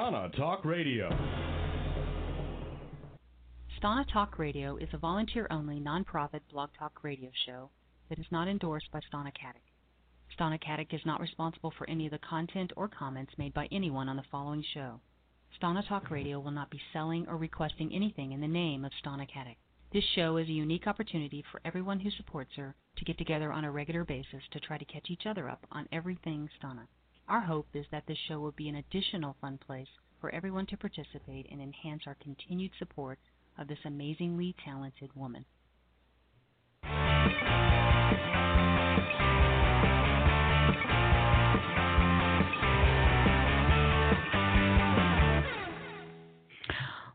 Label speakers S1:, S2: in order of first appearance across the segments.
S1: Stana Talk Radio.
S2: Stana Talk Radio is a volunteer only nonprofit blog talk radio show that is not endorsed by Stana Katic. Stana Katic is not responsible for any of the content or comments made by anyone on the following show. Stana Talk Radio will not be selling or requesting anything in the name of Stana Katic. This show is a unique opportunity for everyone who supports her to get together on a regular basis to try to catch each other up on everything Stana. Our hope is that this show will be an additional fun place for everyone to participate and enhance our continued support of this amazingly talented woman.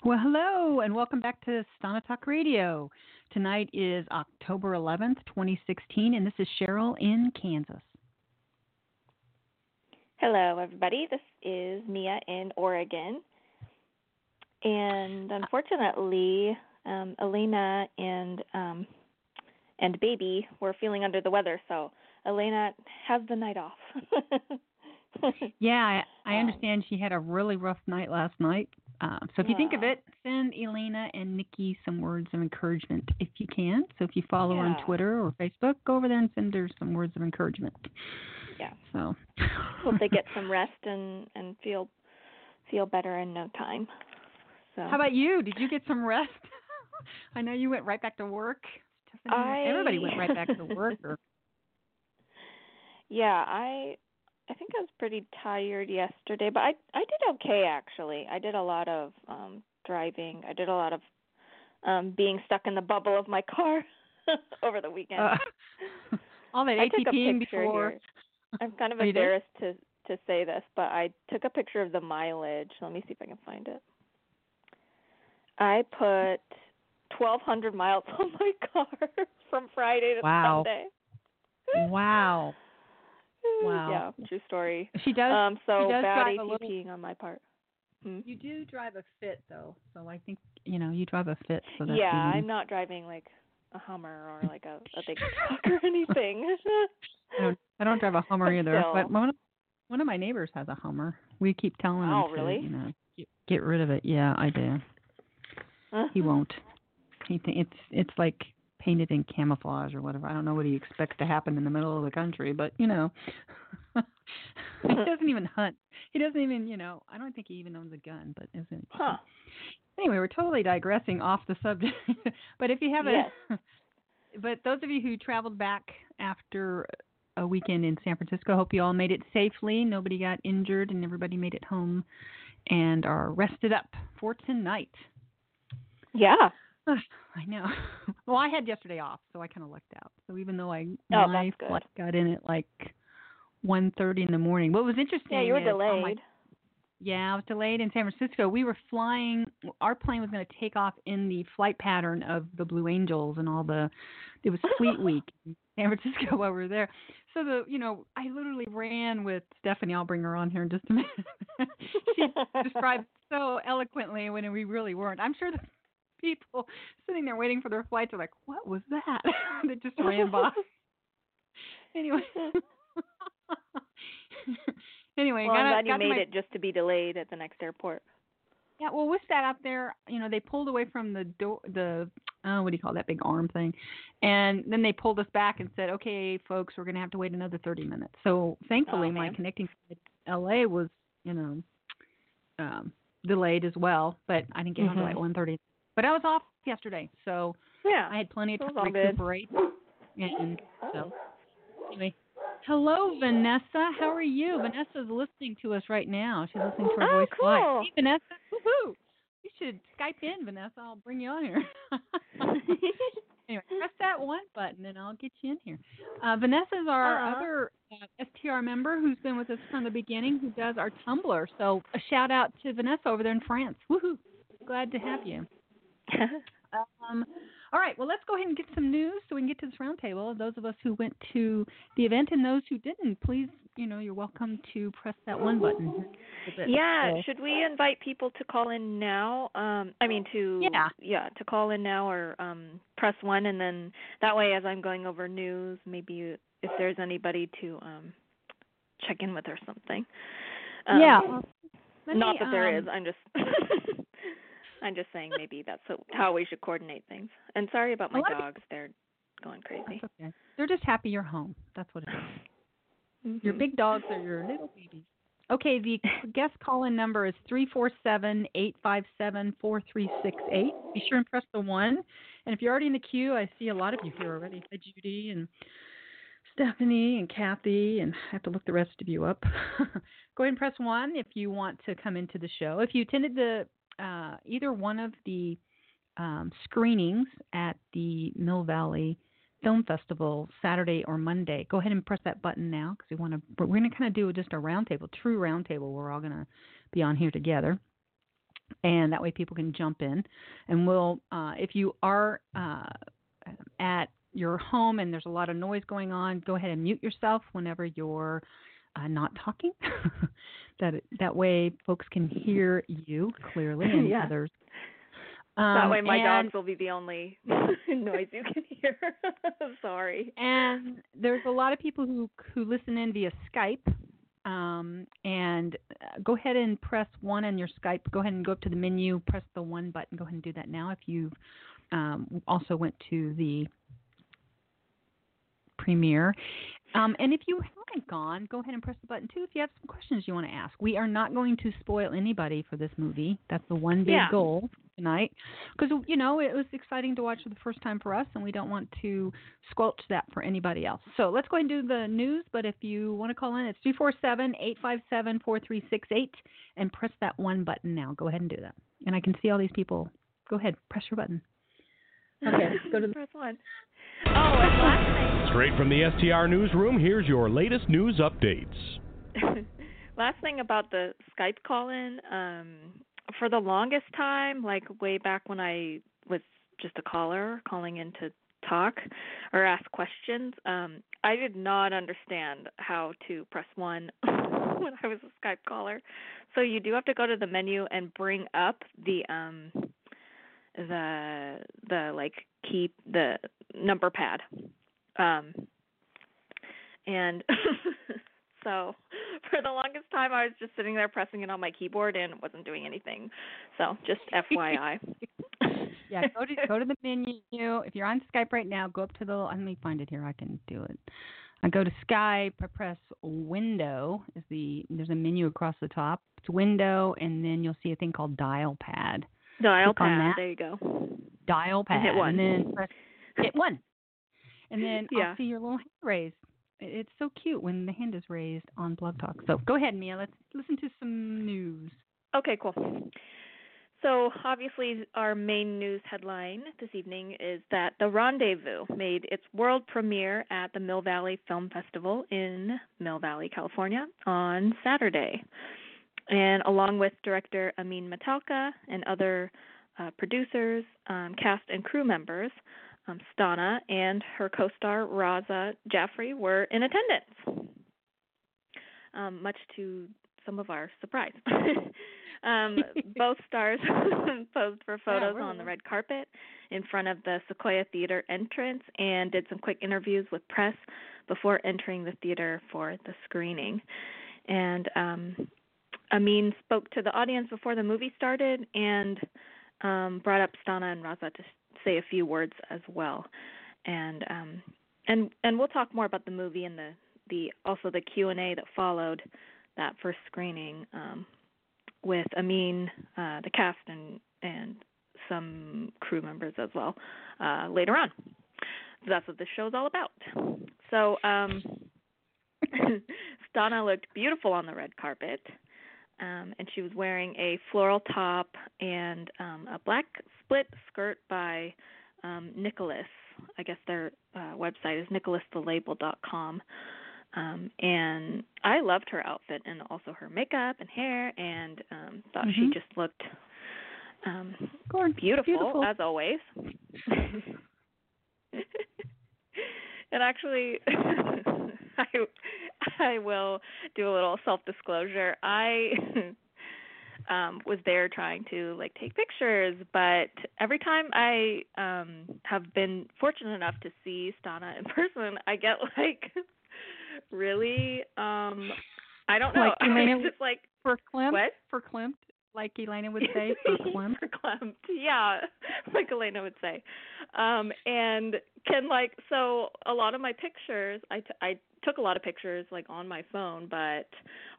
S2: Well, hello, and welcome back to Stana Talk Radio. Tonight is October 11th, 2016, and this is Cheryl in Kansas.
S3: Hello, everybody. This is Mia in Oregon. And unfortunately, um, Elena and um, and baby were feeling under the weather, so Elena has the night off.
S2: yeah, I, I um, understand um, she had a really rough night last night. Uh, so if
S3: yeah.
S2: you think of it, send Elena and Nikki some words of encouragement if you can. So if you follow
S3: yeah.
S2: her on Twitter or Facebook, go over there and send her some words of encouragement.
S3: Yeah.
S2: So
S3: hope they get some rest and and feel feel better in no time. So
S2: How about you? Did you get some rest? I know you went right back to work.
S3: I...
S2: Everybody went right back to work. Or...
S3: Yeah, I I think I was pretty tired yesterday, but I I did okay actually. I did a lot of um driving. I did a lot of um being stuck in the bubble of my car over the weekend.
S2: Uh, all that
S3: I
S2: ATPing
S3: took a
S2: before.
S3: I'm kind of embarrassed to to say this, but I took a picture of the mileage. Let me see if I can find it. I put 1200 miles on my car from Friday to
S2: wow.
S3: Sunday.
S2: wow. Wow.
S3: Yeah, true story.
S2: She does.
S3: Um, so
S2: does
S3: bad ATPing
S2: little...
S3: on my part. Hmm?
S2: You do drive a Fit though, so I think you know you drive a Fit. So that's
S3: yeah,
S2: even...
S3: I'm not driving like a Hummer or like a, a big truck or anything.
S2: I don't. I don't drive a Hummer either. But one of, one of my neighbors has a Hummer. We keep telling him
S3: oh,
S2: to you know get, get rid of it. Yeah, I do. He uh-huh. won't. He th- it's it's like painted in camouflage or whatever. I don't know what he expects to happen in the middle of the country, but you know, he doesn't even hunt. He doesn't even, you know, I don't think he even owns a gun, but isn't.
S3: Huh.
S2: Anyway, we're totally digressing off the subject. but if you have
S3: yes.
S2: a, but those of you who traveled back after a weekend in San Francisco, hope you all made it safely. Nobody got injured, and everybody made it home and are rested up for tonight.
S3: Yeah.
S2: I know. well, I had yesterday off, so I kind of lucked out. So even though I
S3: oh,
S2: my flight got in at like one thirty in the morning. What was interesting?
S3: Yeah, you were delayed.
S2: Yeah, I was delayed in San Francisco. We were flying. Our plane was going to take off in the flight pattern of the Blue Angels and all the. It was Fleet Week in San Francisco while we were there. So the you know I literally ran with Stephanie. I'll bring her on here in just a minute. she described so eloquently when we really weren't. I'm sure the people sitting there waiting for their flights are like, "What was that?" that just ran by. anyway. Anyway,
S3: well,
S2: got,
S3: I'm glad you made
S2: my...
S3: it just to be delayed at the next airport.
S2: Yeah, well, with that up there. You know, they pulled away from the door, the oh, what do you call that big arm thing, and then they pulled us back and said, "Okay, folks, we're going to have to wait another 30 minutes." So thankfully,
S3: oh,
S2: my connecting flight to LA was, you know, um, delayed as well, but I didn't get
S3: mm-hmm.
S2: home until like 1:30. But I was off yesterday, so
S3: yeah,
S2: I had plenty of time to recuperate.
S3: Good.
S2: And so, anyway, hello, Vanessa. How are you? Vanessa's listening to us right now. She's listening to our
S3: oh,
S2: voice
S3: cool.
S2: live. Hey, Vanessa. Woohoo! You should Skype in, Vanessa. I'll bring you on here. anyway, press that one button and I'll get you in here. Uh, Vanessa is our
S3: uh-huh.
S2: other uh, STR member who's been with us from the beginning, who does our Tumblr. So a shout out to Vanessa over there in France. Woohoo! Glad to have you. um, all right, well, let's go ahead and get some news so we can get to this roundtable. Those of us who went to the event and those who didn't, please, you know, you're welcome to press that one button.
S3: Yeah,
S2: so.
S3: should we invite people to call in now? Um, I mean, to
S2: yeah,
S3: yeah, to call in now or um, press one, and then that way, as I'm going over news, maybe if there's anybody to um, check in with or something. Um,
S2: yeah.
S3: Not
S2: me,
S3: that there
S2: um,
S3: is. I'm just. I'm just saying maybe that's how we should coordinate things. And sorry about my dogs; they're going crazy.
S2: That's okay. They're just happy you're home. That's what it is. Your
S3: Mhm.
S2: big dogs are your little babies. Okay, the guest call-in number is three four seven eight five seven four three six eight. Be sure and press the one. And if you're already in the queue, I see a lot of you here already. Hi, Judy and Stephanie and Kathy, and I have to look the rest of you up. Go ahead and press one if you want to come into the show. If you attended the uh, either one of the um, screenings at the Mill Valley Film Festival Saturday or Monday, go ahead and press that button now because we want to. We're going to kind of do just a roundtable, true roundtable. We're all going to be on here together, and that way people can jump in. And we'll, uh, if you are uh, at your home and there's a lot of noise going on, go ahead and mute yourself whenever you're uh, not talking. that that way folks can hear you clearly and
S3: Yeah.
S2: others.
S3: that
S2: Um,
S3: way, my
S2: and-
S3: dogs will be the only noise you can hear. sorry.
S2: And there's a lot of people who who listen in via Skype. Um, and uh, go ahead and press one on your Skype. Go ahead and go up to the menu, press the one button. Go ahead and do that now. If you um, also went to the premiere, um, and if you haven't gone, go ahead and press the button too. If you have some questions you want to ask, we are not going to spoil anybody for this movie. That's the one big
S3: Yeah.
S2: goal tonight, because you know it was exciting to watch for the first time for us, and we don't want to squelch that for anybody else. So let's go ahead and do the news. But if you want to call in, it's three four seven eight five seven four three six eight, and press that one button now. Go ahead and do that. And I can see all these people. Go ahead, press your button. Okay, go to the
S3: Press one. Oh, and last
S1: Straight from the STR newsroom, here's your latest news updates.
S3: last thing about the Skype call-in. Um, for the longest time, like way back when I was just a caller calling in to talk or ask questions, um, I did not understand how to press one when I was a Skype caller. So you do have to go to the menu and bring up the um the the like key the number pad. Um and so for the longest time I was just sitting there pressing it on my keyboard and wasn't doing anything. So just FYI.
S2: yeah, go to go to the menu. If you're on Skype right now, go up to the. Let me find it here. I can do it. I go to Skype. I press window. Is the there's a menu across the top. It's window, and then you'll see a thing called dial pad.
S3: Dial
S2: Click
S3: pad. There you go.
S2: Dial pad.
S3: And hit one.
S2: then press hit one. And then
S3: Yeah.
S2: I'll see your little hand raised. It's so cute when the hand is raised on Blog Talk. So go ahead, Mia. Let's listen to some news.
S3: Okay, cool. So, obviously, our main news headline this evening is that The Rendezvous made its world premiere at the Mill Valley Film Festival in Mill Valley, California on Saturday. And along with director Amin Matalqa and other uh, producers, um, cast, and crew members, um, Stana and her co star Raza Jaffrey were in attendance, um, much to some of our surprise. um, both stars posed for photos
S2: we're
S3: on the red carpet in front of the Sequoia Theater entrance and did some quick interviews with press before entering the theater for the screening. And um, Amin spoke to the audience before the movie started and um, brought up Stana and Raza to say a few words as well. And um, and and we'll talk more about the movie and the the also the Q and A that followed that first screening um, with Amin, uh, the cast, and and some crew members as well uh, later on. So that's what this show is all about. So um, Stana looked beautiful on the red carpet, um, and she was wearing a floral top and um, a black split skirt by um, Nicholas. I guess their uh, website is nicholasTheLabel.com. Um, and I loved her outfit and also her makeup and hair, and um, thought she
S2: Mhm.
S3: just looked um,
S2: Gorgeous.
S3: beautiful,
S2: Beautiful.
S3: as always. and actually, I I will do a little self disclosure. I um was there trying to like take pictures, but every time I um have been fortunate enough to see Stana in person, I get like really um I don't know.
S2: Like
S3: I
S2: have-
S3: just like
S2: For Klimt,
S3: What?
S2: for Klimt, like Elena would say, for Klimt.
S3: Verklempt, yeah, like Elena would say. Um, and can like so a lot of my pictures, I t- I took a lot of pictures like on my phone, but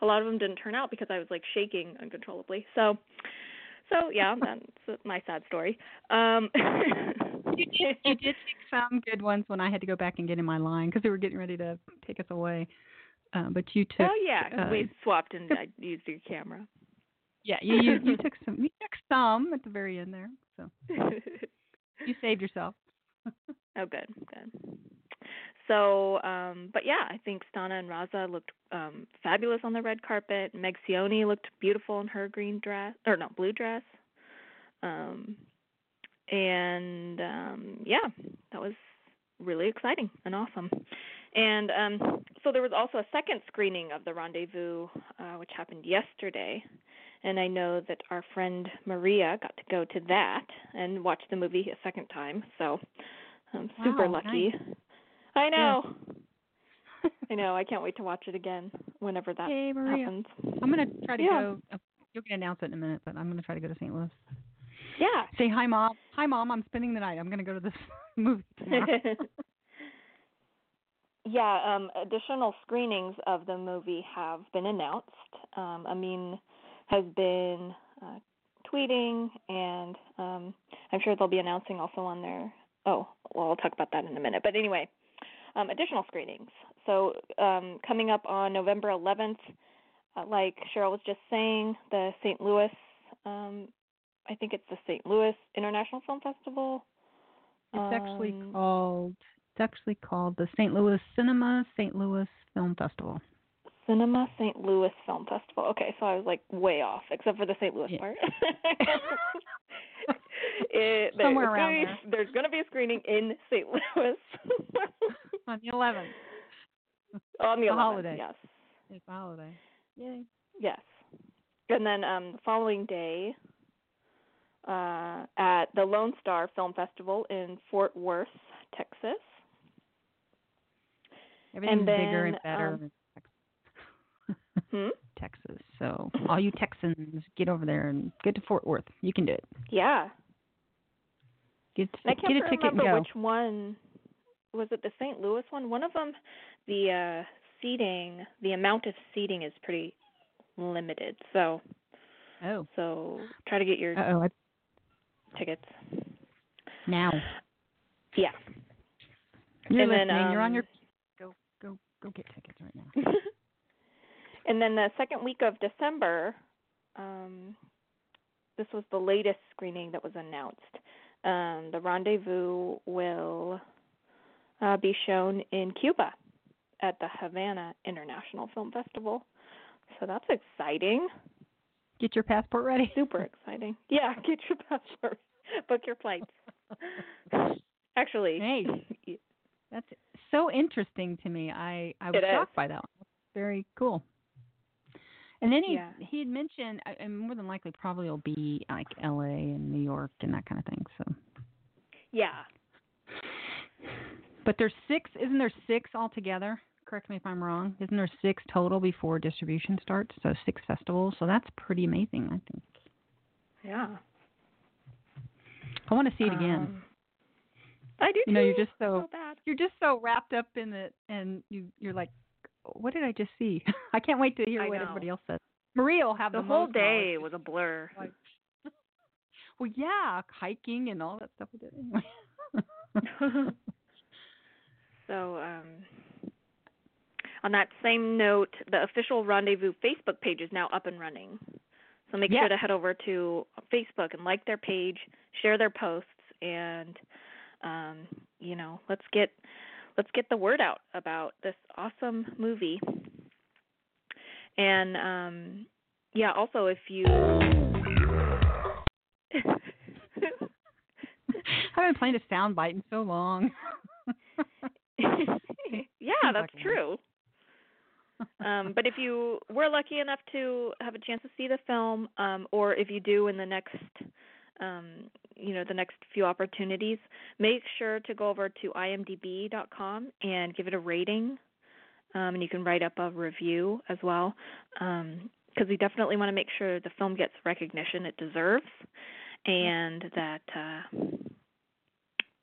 S3: a lot of them didn't turn out because I was like shaking uncontrollably. So, so yeah, that's my sad story. Um,
S2: You did, you did take some good ones when I had to go back and get in my line because they were getting ready to take us away. Uh, but you took.
S3: oh yeah,
S2: uh,
S3: we swapped and I used your camera.
S2: Yeah, you, you you took some. You took some at the very end there, so you saved yourself.
S3: Oh, good, good. So, um, but yeah, I think Stana and Raza looked um, fabulous on the red carpet. Meg Cionni looked beautiful in her green dress, or no, blue dress. Um, and um, yeah, that was really exciting and awesome. And um, so there was also a second screening of the Rendezvous, uh, which happened yesterday. And I know that our friend Maria got to go to that and watch the movie a second time. So I'm super
S2: Wow,
S3: lucky. I know. I know. I can't wait to watch it again whenever that
S2: Yay, Maria.
S3: happens.
S2: I'm gonna try to
S3: Yeah.
S2: go. Uh, you're gonna announce it in a minute, but I'm gonna try to go to St. Louis.
S3: Yeah.
S2: Say hi, mom. Hi, mom. I'm spending the night. I'm gonna go to this movie
S3: yeah, um, additional screenings of the movie have been announced. Um, Amin has been uh, tweeting, and um, I'm sure they'll be announcing also on their. Oh, well, I'll talk about that in a minute. But anyway, um, additional screenings. So um, coming up on November 11th, uh, like Cheryl was just saying, the St. Louis. Um, I think it's the St. Louis International Film Festival.
S2: It's actually
S3: Um,
S2: called. It's actually called the St. Louis Cinema St. Louis Film Festival.
S3: Cinema St. Louis Film Festival. Okay, so I was like way off, except for the St. Louis
S2: Yeah.
S3: part. it,
S2: Somewhere around
S3: be-
S2: there.
S3: There's going to be a screening in St. Louis
S2: On the 11th.
S3: on the
S2: A
S3: 11th.
S2: holiday.
S3: Yes,
S2: It's a holiday. Yay.
S3: yes. And then um, the following day, uh, at the Lone Star Film Festival in Fort Worth, Texas.
S2: Everything's bigger and better
S3: um, Hmm?
S2: Texas. So all you Texans, get over there and get to Fort Worth. You can do it.
S3: Yeah.
S2: Get
S3: And I can't
S2: a ticket
S3: remember
S2: go.
S3: which one was it. The St. Louis one. One of them, the uh, seating, the amount of seating is pretty limited. So,
S2: Oh.
S3: so try to get your
S2: Uh oh.
S3: tickets.
S2: Now.
S3: Yeah.
S2: You're
S3: And then,
S2: listening. You're on
S3: um,
S2: your. Go go go get tickets right now.
S3: and then the second week of December, um, this was the latest screening that was announced. Um, the Rendezvous will uh, be shown in Cuba at the Havana International Film Festival. So that's exciting.
S2: Get your passport ready.
S3: Super exciting. Yeah, get your passport. Book your flights. Actually,
S2: Hey. That's so interesting to me. I I was shocked by that one. Very cool. And then he
S3: Yeah.
S2: he had mentioned, and more than likely, probably will be like L.A. and New York and that kind of thing. So,
S3: yeah.
S2: but there's six, isn't there six altogether? Correct me if I'm wrong. Isn't there six total before distribution starts? So six festivals. So that's pretty amazing. I think.
S3: Yeah.
S2: I want to see it again.
S3: Um, I do
S2: you know, you're just so
S3: so bad.
S2: you're just so wrapped up in it, and you you're like, what did I just see? I can't wait to hear
S3: I
S2: what
S3: know.
S2: everybody else says. Maria will have
S3: The
S2: the,
S3: whole day
S2: knowledge.
S3: was a blur.
S2: Like, well, yeah, hiking and all that stuff we did anyway.
S3: so, um, on that same note, the official Rendezvous Facebook page is now up and running. So make
S2: Yeah.
S3: sure to head over to Facebook and like their page, share their posts, and um, you know, let's get let's get the word out about this awesome movie. And um, yeah, also if you
S2: I've been playing a sound bite in so long.
S3: yeah,
S2: Seems
S3: that's true. um, but if you were lucky enough to have a chance to see the film, um, or if you do in the next, um, you know, the next few opportunities, make sure to go over to imdb.com and give it a rating. Um, and you can write up a review as well. Um, because we definitely want to make sure the film gets recognition it deserves, and that uh,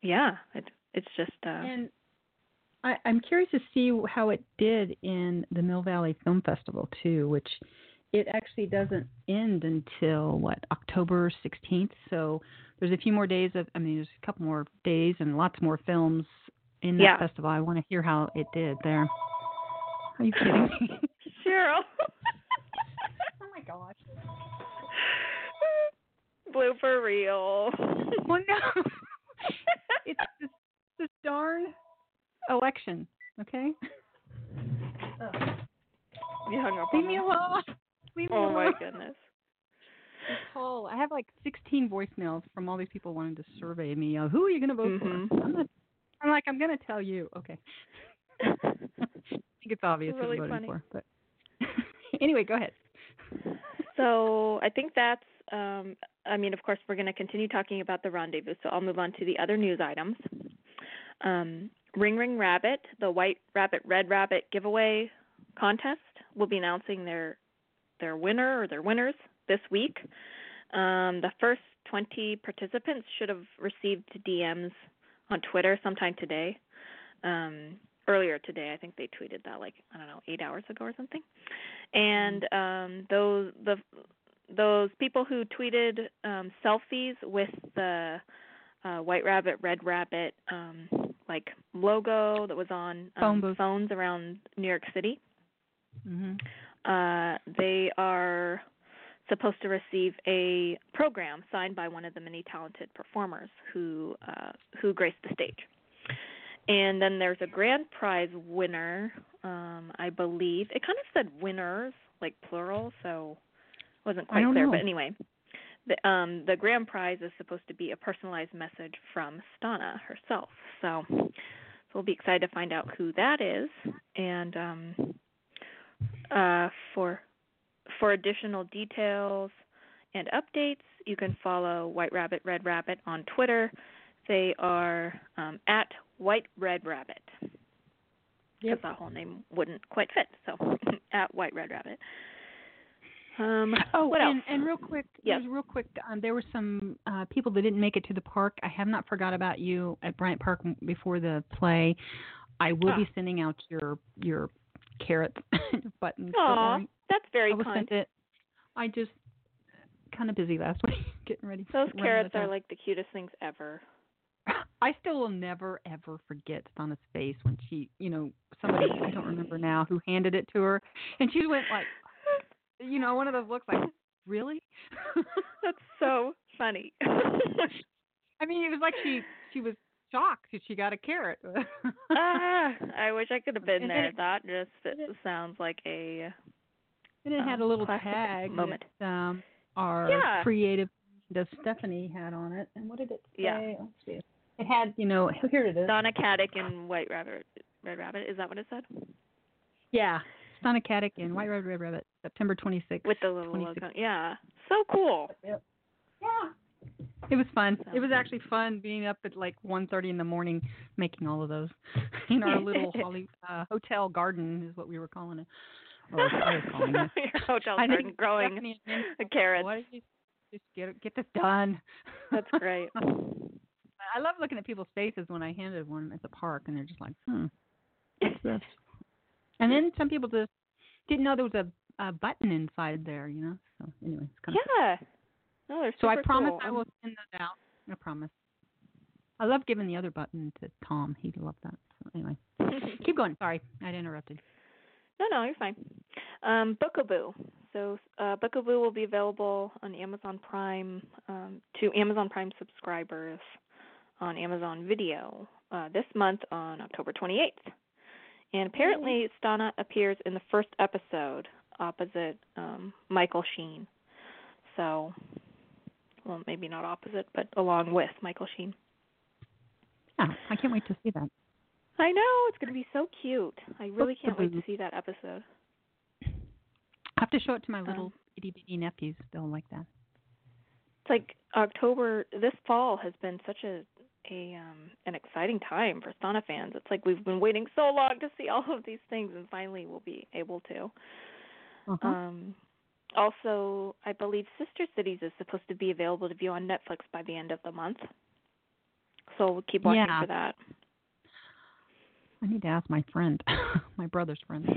S3: yeah, it it's just uh,
S2: And I, I'm curious to see how it did in the Mill Valley Film Festival too, which it actually doesn't end until what October 16th. So there's a few more days of. I mean, there's a couple more days and lots more films in that
S3: Yeah.
S2: festival. I want to hear how it did there. Are you kidding me?
S3: Cheryl.
S2: oh my gosh.
S3: Blooper reel.
S2: Well, no. it's this, this darn election. Okay. Oh.
S3: You hung up
S2: Leave me. alone. Leave me
S3: Oh
S2: alone.
S3: my goodness.
S2: Whole, I have like 16 voicemails from all these people wanting to survey me. Uh, who are you going to vote
S3: Mhm.
S2: for? I'm, not, I'm like, I'm going to tell you. Okay. I think it's obvious
S3: Really
S2: who I'm
S3: funny.
S2: voting for. But anyway, go ahead.
S3: So I think that's. Um, I mean, of course, we're going to continue talking about the rendezvous. So I'll move on to the other news items. Um, Ring Ring Rabbit, the White Rabbit Red Rabbit giveaway contest, will be announcing their their winner or their winners this week. Um, the first 20 participants should have received DMs on Twitter sometime today. Um, earlier today, I think they tweeted that like I don't know eight hours ago or something. And um, those the those people who tweeted um, selfies with the uh, White Rabbit, Red Rabbit um, like logo that was on
S2: Phone
S3: um,
S2: booth.
S3: phones around New York City
S2: hmm
S3: uh, they are supposed to receive a program signed by one of the many talented performers who uh, who graced the stage. And then there's a grand prize winner. Um, I believe it kind of said winners, like plural, so it wasn't quite clear.
S2: know.
S3: But anyway, the um, the grand prize is supposed to be a personalized message from Stana herself. So, so we'll be excited to find out who that is. And um, uh, for for additional details and updates, you can follow White Rabbit Red Rabbit on Twitter. They are um, at White Red Rabbit because
S2: Yep.
S3: that whole name wouldn't quite fit. So at White Red Rabbit. Um,
S2: Oh,
S3: what
S2: and,
S3: else?
S2: and real quick,
S3: Yes.
S2: real quick. Um, there were some uh, people that didn't make it to the park. I have not forgot about you at Bryant Park before the play. I will
S3: Ah.
S2: be sending out your your carrots buttons.
S3: Aw, that's very
S2: I
S3: kind.
S2: it. I just kind of busy last week getting ready.
S3: Those
S2: running out of
S3: carrots are like the cutest things ever.
S2: I still will never ever forget Stana's face when she, you know, somebody I don't remember now who handed it to her, and she went like, you know, one of those looks like, really?
S3: That's so funny.
S2: I mean, it was like she she was shocked that she got a carrot.
S3: ah, I wish I could have been
S2: And
S3: there.
S2: it-
S3: that just it sounds like a
S2: and it had a
S3: um,
S2: little tag
S3: moment.
S2: that um, our
S3: Yeah.
S2: creative the Stephanie had on it. And what did it say?
S3: Yeah.
S2: Let's see. It had, you know, here it is.
S3: Stana Katic and White Rabbit. Red Rabbit. Is that what it said?
S2: Yeah. Stana Katic and White Red Red Rabbit, September 26th.
S3: With the little logo. Yeah. So cool.
S2: Yeah. It was fun. It was actually fun being up at like 1:30 in the morning making all of those in our little Holly, uh, hotel garden is what we were calling it. Or I was calling it.
S3: Your hotel
S2: I
S3: garden growing
S2: Stephanie
S3: carrots.
S2: Why don't you just get get this done?
S3: That's great.
S2: I love looking at people's faces when I handed one at the park, and they're just like, "Hmm, what's this?" And then some people just didn't know there was a, a button inside there, you know. So anyway, it's kind of
S3: Yeah. No, they're
S2: so I promise
S3: cool.
S2: I will send those out. I promise. I love giving the other button to Tom. He'd love that. So anyway, keep going. Sorry, I interrupted.
S3: No, no, you're fine. Um, Bookaboo. So uh, Bookaboo will be available on Amazon Prime um, to Amazon Prime subscribers on Amazon Video uh, this month on October 28th. And apparently, Stana appears in the first episode opposite um, Michael Sheen. So, well, maybe not opposite, but along with Michael Sheen.
S2: Yeah, I can't wait to see that.
S3: I know it's going to be so cute. I really can't wait to see that episode.
S2: I have to show it to my
S3: Um,
S2: little itty bitty nephews. They'll like that.
S3: it's like October this fall has been such a a um an exciting time for Stana fans. It's like we've been waiting so long to see all of these things and finally we'll be able to.
S2: Uh-huh.
S3: Um also, I believe Sister Cities is supposed to be available to view on Netflix by the end of the month. So we'll keep watching
S2: Yeah.
S3: for that.
S2: I need to ask my friend, my brother's friend.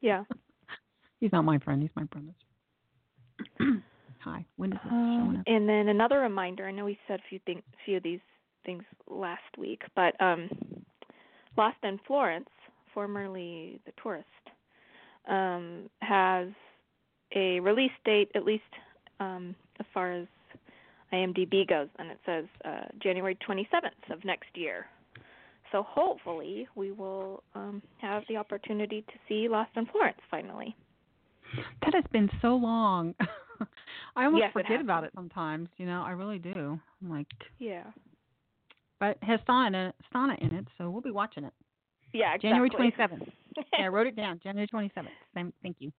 S3: Yeah.
S2: He's not my friend. He's my brother's. Hi. When is showing
S3: Um,
S2: up?
S3: and then another reminder. I know we said a few thing, few of these things last week, but um, Lost in Florence, formerly The Tourist, um, has a release date, at least um, as far as IMDb goes, and it says uh, January 27th of next year. So hopefully we will um, have the opportunity to see Lost in Florence finally.
S2: That has been so long. I almost
S3: Yes,
S2: forget
S3: has
S2: about it sometimes. You know, I really do. I'm like,
S3: Yeah.
S2: but it has Stana, Stana in it, so we'll be watching it.
S3: Yeah, exactly.
S2: January 27th. Yeah, I wrote it down. January 27th. Thank, thank you.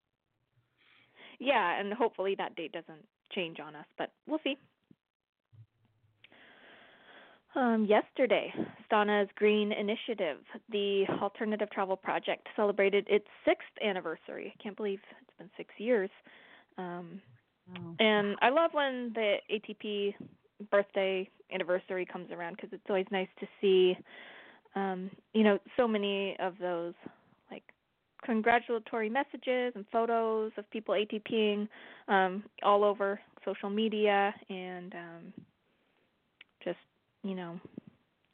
S3: Yeah, and hopefully that date doesn't change on us, but we'll see. Um, yesterday, Stana's Green Initiative, the alternative travel project, celebrated its sixth anniversary. I can't believe it's been six years. Um,
S2: Oh.
S3: and I love when the ATP birthday anniversary comes around because it's always nice to see, um, you know, so many of those congratulatory messages and photos of people ATPing um, all over social media and um, just you know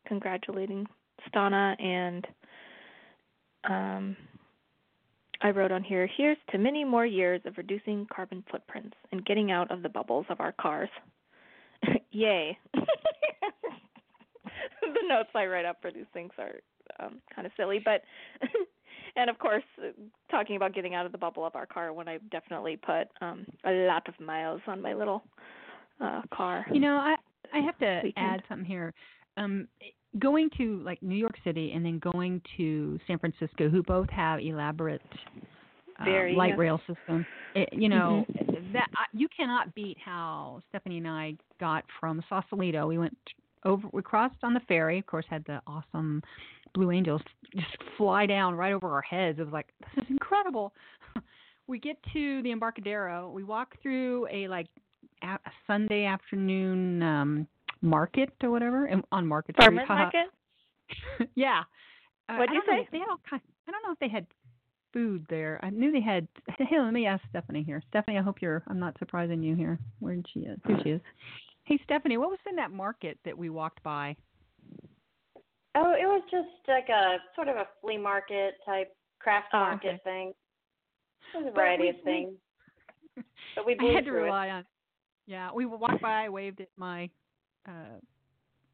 S3: congratulating Stana and um, I wrote on here, here's to many more years of reducing carbon footprints and getting out of the bubbles of our cars. Yay. the notes I write up for these things are um, kind of silly, but and of course, talking about getting out of the bubble of our car when I definitely put um a lot of miles on my little uh car.
S2: You know, I I have to
S3: Weekend.
S2: add something here. Um, going to like New York City and then going to San Francisco, who both have elaborate uh,
S3: Very,
S2: light
S3: yes.
S2: rail systems. It, you know
S3: Mm-hmm.
S2: that you cannot beat how Stephanie and I got from Sausalito. We went over, we crossed on the ferry. Of course, had the awesome Blue Angels just fly down right over our heads. It was like this is incredible. we get to the Embarcadero. We walk through a like a, a Sunday afternoon um market or whatever on Market
S3: Farmers
S2: Street.
S3: Market?
S2: yeah. Uh,
S3: What'd
S2: I
S3: you say?
S2: They had all kind. I don't know if they had food there. I knew they had. Hey, let me ask Stephanie here. Stephanie, I hope you're. I'm not surprising you here. Where she is? Here she is. Hey, Stephanie, what was in that market that we walked by?
S4: Oh, it was just like a sort of a flea market type craft
S3: Oh,
S4: market
S2: okay.
S4: thing. It was a variety
S2: we-
S4: of
S2: we-
S4: things. But we
S2: I had to
S4: through it.
S2: rely on. Yeah, we walked by. I waved at my uh,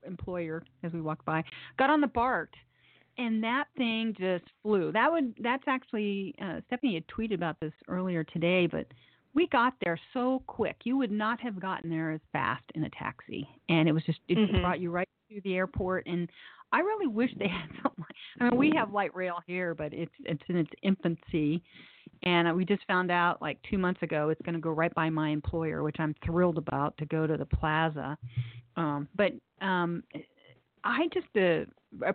S2: employer as we walked by. Got on the BART, and that thing just flew. That would. That's actually uh, Stephanie had tweeted about this earlier today, but we got there so quick. You would not have gotten there as fast in a taxi, and it was just it
S3: Mhm.
S2: brought you right to the airport. And I really wish they had something. I mean, we have light rail here, but it's it's in its infancy. And uh, we just found out like two months ago it's going to go right by my employer, which I'm thrilled about to go to the plaza. Um, but um, I just uh,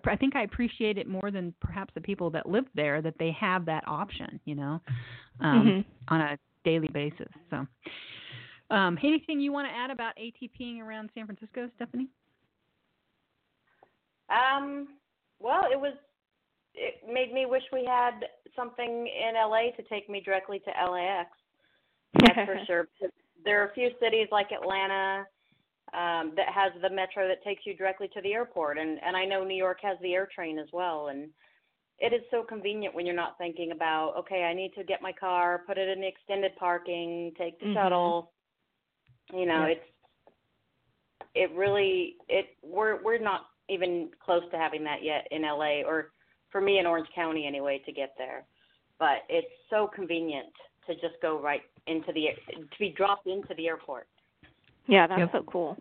S2: I think I appreciate it more than perhaps the people that live there that they have that option, you know, um,
S3: Mhm.
S2: on a daily basis. So, um, anything you want to add about ATPing around San Francisco, Stephanie?
S4: Um, well, it was. It made me wish we had something in LA to take me directly to LAX. That's for sure. There are a few cities like Atlanta um, that has the metro that takes you directly to the airport, and and I know New York has the air train as well, and it is so convenient when you're not thinking about okay, I need to get my car, put it in the extended parking, take the
S3: Mhm.
S4: shuttle. You know,
S2: Yeah.
S4: it's it really it we're we're not even close to having that yet in LA or for me in Orange County anyway to get there. But it's so convenient to just go right into the to be dropped into the airport.
S3: Yeah, that's
S2: Yep.
S3: so cool.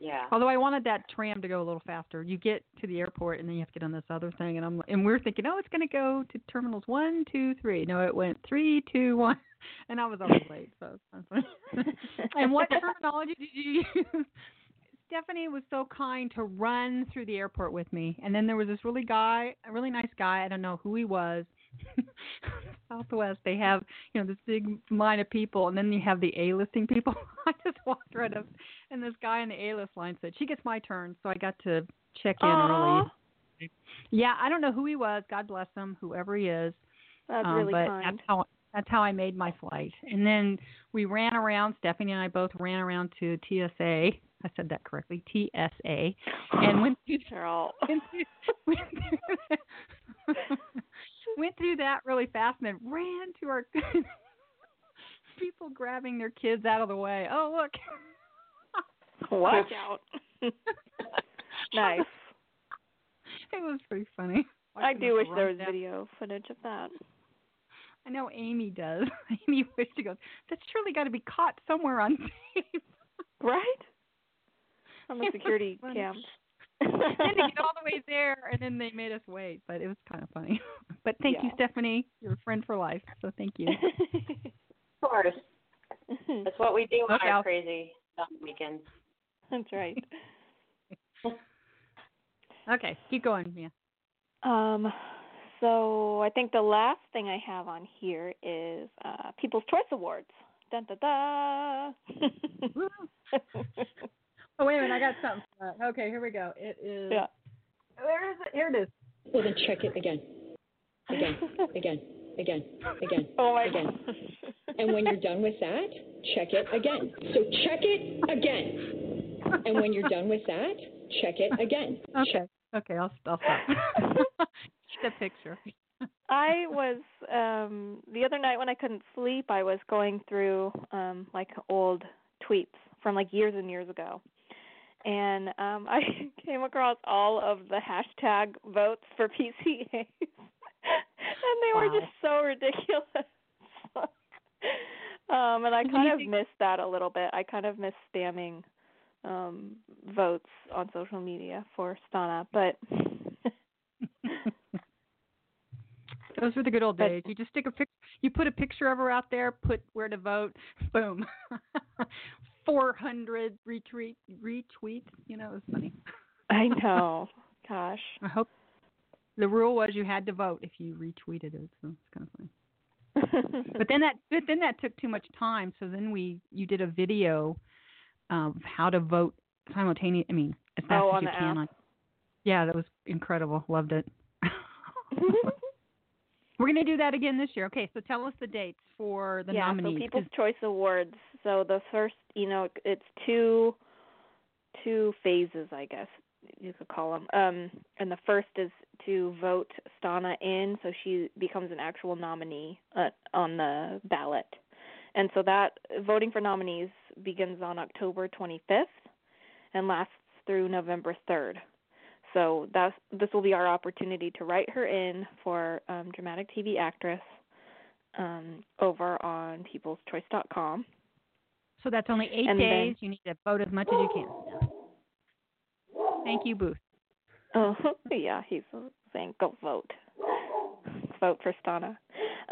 S4: Yeah.
S2: Although I wanted that tram to go a little faster. You get to the airport and then you have to get on this other thing, and I'm and we're thinking, oh, it's going to go to terminals one, two, three. No, it went three, two, one, and I was already late. So that's fine. and what terminology did you use? Stephanie was so kind to run through the airport with me, and then there was this really guy, a really nice guy. I don't know who he was. Southwest, they have you know this big line of people, and then you have the A-listing people. I just walked right up, and this guy in the A-list line said, "She gets my turn," so I got to check in
S3: Aw.
S2: early. Yeah, I don't know who he was. God bless him, whoever he is.
S3: That's
S2: um,
S3: really
S2: but
S3: kind.
S2: that's how that's how I made my flight. And then we ran around. Stephanie and I both ran around to TSA. I said that correctly, TSA, and went through
S3: all
S2: went through, went through, went through that really fast and then ran to our people grabbing their kids out of the way. Oh look.
S3: watch out. nice.
S2: It was pretty funny.
S3: I do wish there was
S2: down.
S3: video footage of that.
S2: I know Amy does. Amy wished she goes, That's surely got to be caught somewhere on tape.
S3: Right? On the
S2: It was
S3: security
S2: funny.
S3: cams.
S2: and to get all the way there, and then they made us wait. But it was kind of funny. But thank you, Stephanie. You're a friend for life. So thank you.
S4: Of course. That's what we do on
S2: Look
S4: our crazy weekends.
S3: That's right.
S2: Okay, keep going, Mia.
S3: Um, so I think the last thing I have on here is uh, People's Choice Awards. Dun da da.
S2: Oh wait a minute, I got something. for that. Okay, here we go. It is.
S3: yeah.
S2: Where is it? Here it is.
S5: Well, then check it again, again, again, again, again.
S3: Oh my
S5: again.
S3: gosh.
S5: And when you're done with that, check it again. So check it again. And when you're done with that, check it again.
S2: Okay. Okay, I'll, I'll stop. the picture.
S3: I was um the other night when I couldn't sleep, I was going through um like old tweets from like years and years ago. And um I came across all of the hashtag votes for PCAs. and they were just so ridiculous. um and I kind of
S2: think-
S3: missed that a little bit. I kind of miss spamming um votes on social media for Stana, but
S2: Those were the good old days. You just stick a pic. You put a picture of her out there. Put where to vote. Boom. Four hundred retweet retweets. You know, it was funny.
S3: I know. Gosh.
S2: I hope the rule was you had to vote if you retweeted it. So it's kind of funny. But then that but then that took too much time. So then we you did a video of how to vote simultaneously. I mean, as fast
S3: Oh,
S2: as you can. On, yeah, that was incredible. Loved it. We're gonna do that again this year. Okay, so tell us the dates for the
S3: yeah,
S2: nominees.
S3: so People's Choice Awards. So the first, you know, it's two two phases, I guess you could call them. Um, and the first is to vote Stana in, so she becomes an actual nominee uh, on the ballot. And so that voting for nominees begins on October 25th and lasts through November 3rd. So that's this will be our opportunity to write her in for um, dramatic TV actress um, over on peopleschoice.com.
S2: So that's only eight
S3: And then-
S2: days. You need to vote as much as you can. Thank you, Booth.
S3: Oh yeah, he's saying go vote, vote for Stana.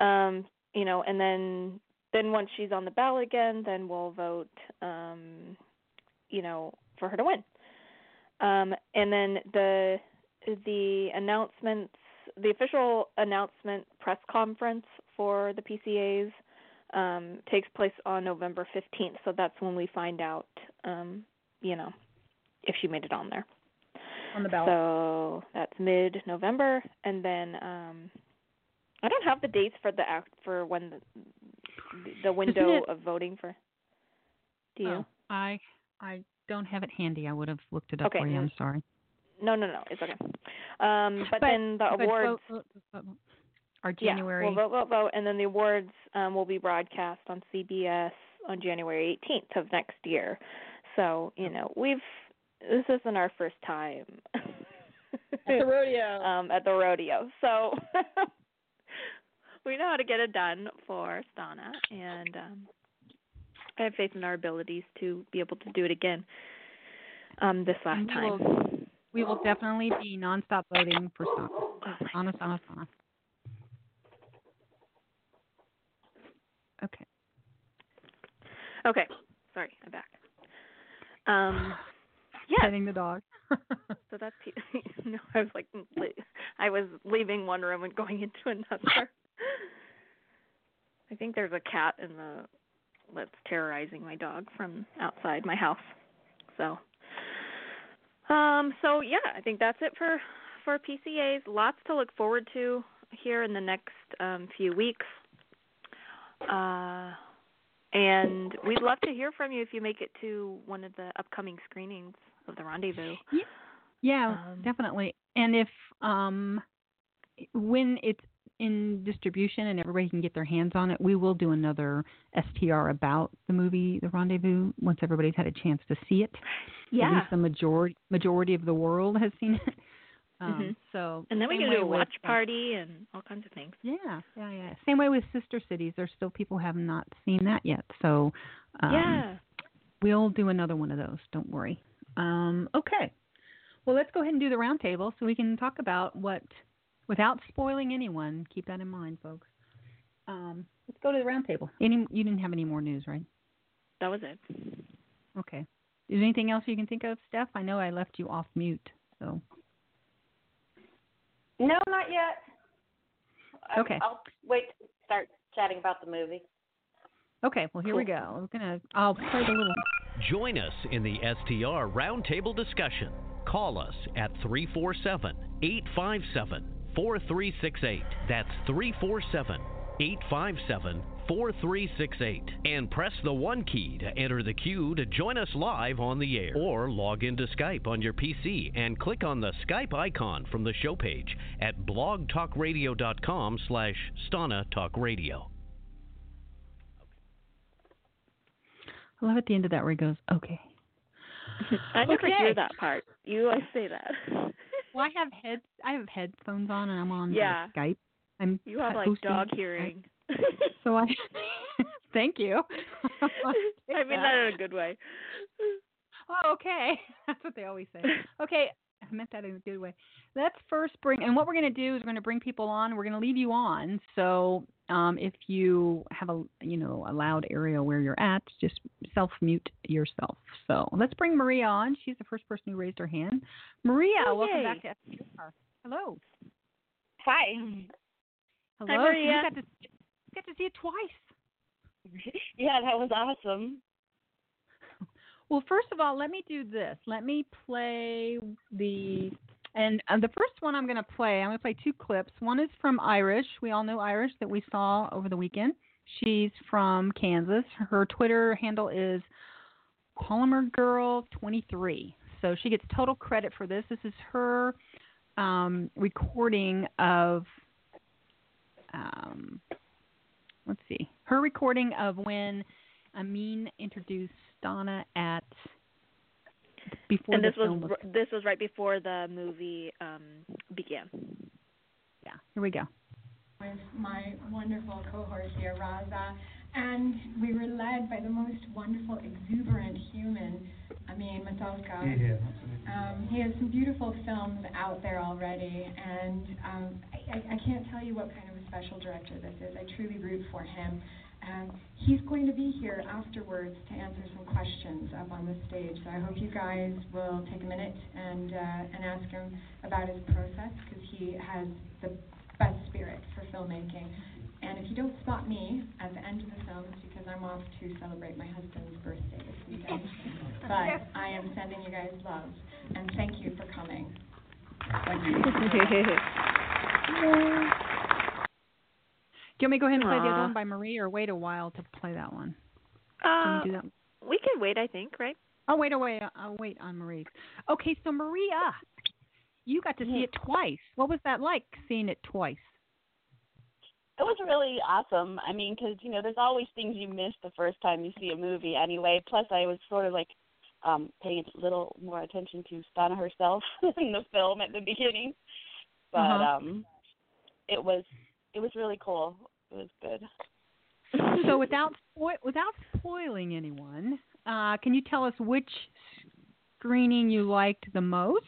S3: Um, you know, and then then once she's on the ballot again, then we'll vote. Um, you know, for her to win. Um, and then the the announcements, the official announcement press conference for the PCAs um, takes place on November 15th. So that's when we find out, um, you know, if she made it on there.
S2: On the ballot.
S3: So that's mid November, and then um, I don't have the dates for the act for when the the window
S2: it-
S3: of voting for. Do you?
S2: Oh, I I don't have it handy. I would have looked it up
S3: Okay,
S2: for you. I'm sorry.
S3: No, no, no, it's okay. Um, but,
S2: But-
S3: then the
S2: But
S3: awards,
S2: vote- vote- vote- vote. January.
S3: yeah, we'll vote, vote, vote, and then the awards um, will be broadcast on CBS on January 18th of next year. So you know we've this isn't our first time
S5: At the rodeo.
S3: um, at the rodeo, so we know how to get it done for Stana, and um, I have faith in our abilities to be able to do it again um, this last
S2: we
S3: time.
S2: will- we will definitely be nonstop voting for Sana.
S3: Oh
S2: Sana, Sana, Sana. Okay.
S3: Okay. Sorry, I'm back. Um, yes.
S2: Petting the dog.
S3: So that's no. I was like, I was leaving one room and going into another. I think there's a cat in the that's terrorizing my dog from outside my house. So um so yeah, I think that's it for for PCAs. Lots to look forward to here in the next um few weeks. Uh and we'd love to hear from you if you make it to one of the upcoming screenings of the rendezvous.
S2: Yeah, yeah
S3: Um,
S2: definitely. And if um when it's in distribution and everybody can get their hands on it, we will do another STR about the movie The Rendezvous once everybody's had a chance to see it. At
S3: Yeah.
S2: least the majority majority of the world has seen it. Um,
S3: Mhm.
S2: So
S3: And then we can do a watch
S2: uh,
S3: party and all kinds of things.
S2: Yeah, yeah, yeah. Same way with Sister Cities. There's still people who have not seen that yet. So um,
S3: yeah.
S2: we'll do another one of those. Don't worry. Um, okay. Well, let's go ahead and do the roundtable so we can talk about what, without spoiling anyone. Keep that in mind, folks. Um, let's go to the roundtable. Any, you didn't have any more news, right?
S3: That was it.
S2: Okay. Is there anything else you can think of, Steph? I know I left you off mute. So
S4: No, not yet. I-
S2: Okay.
S4: I'll wait to start chatting about the movie.
S2: okay. Well, here we go. We're gonna. I'll play the little.
S1: Join us in the STR Roundtable discussion. Call us at 347 857 4368. That's 347 857 4368. And press the 1 key to enter the queue to join us live on the air. Or log into Skype on your PC and click on the Skype icon from the show page at blogtalkradio.com slash Stana Talk Radio.
S2: I love at the end of that where he goes, "Okay."
S3: I never
S2: Okay.
S3: hear that part. You always say that.
S2: Well, I have heads. I have headphones on, and I'm on
S3: Yeah.
S2: Skype. I'm
S3: You have like dog
S2: Skype.
S3: hearing.
S2: So I thank you.
S3: I mean that in a good way.
S2: Oh, okay. That's what they always say. Okay, I meant that in a good way. Let's first bring, and what we're going to do is we're going to bring people on. We're going to leave you on. So um, if you have a, you know, a loud area where you're at, just self mute yourself. So let's bring Maria on. She's the first person who raised her hand. Maria, welcome back to STR. Hello.
S6: Hi.
S2: Hello.
S3: Hi,
S2: So
S3: Maria.
S2: you got to got to see it twice.
S6: Yeah, that was awesome.
S2: Well, first of all, let me do this. Let me play the and uh, the first one I'm going to play. I'm going to play two clips. One is from Iris. We all know Iris that we saw over the weekend. She's from Kansas. Her Twitter handle is Polymer Girl 23. So she gets total credit for this. This is her um, recording of um, let's see, her recording of when Amin introduced Stana at before
S3: and
S2: the
S3: this was
S2: film was.
S3: this was right before the movie um began.
S2: Yeah, here we go.
S7: with my wonderful cohort here, Raza, and we were led by the most wonderful, exuberant human, Amin Matalqa. Um, he has some beautiful films out there already, and um, I, I- I can't tell you what kind of a special director this is. I truly root for him. Um, he's going to be here afterwards to answer some questions up on the stage. So I hope you guys will take a minute and uh, and ask him about his process because he has the best spirit for filmmaking. And if you don't spot me at the end of the film, it's because I'm off to celebrate my husband's birthday this weekend. but I am sending you guys love, and thank you for coming.
S2: Do you want me to go ahead and play the other one by Marie, or wait a while to play that one?
S3: uh,
S2: Can we do that?
S3: we can wait, I think, right?
S2: Oh, wait, oh, wait, I'll wait on Marie. Okay, so Maria, you got to see it twice. What was that like seeing it twice?
S6: It was really awesome. I mean, because you know, there's always things you miss the first time you see a movie. Anyway, plus I was sort of like um paying a little more attention to Stana herself in the film at the beginning, but
S2: Uh-huh.
S6: um, it was it was really cool. It was good.
S2: so without spo- without spoiling anyone, uh, can you tell us which screening you liked the most,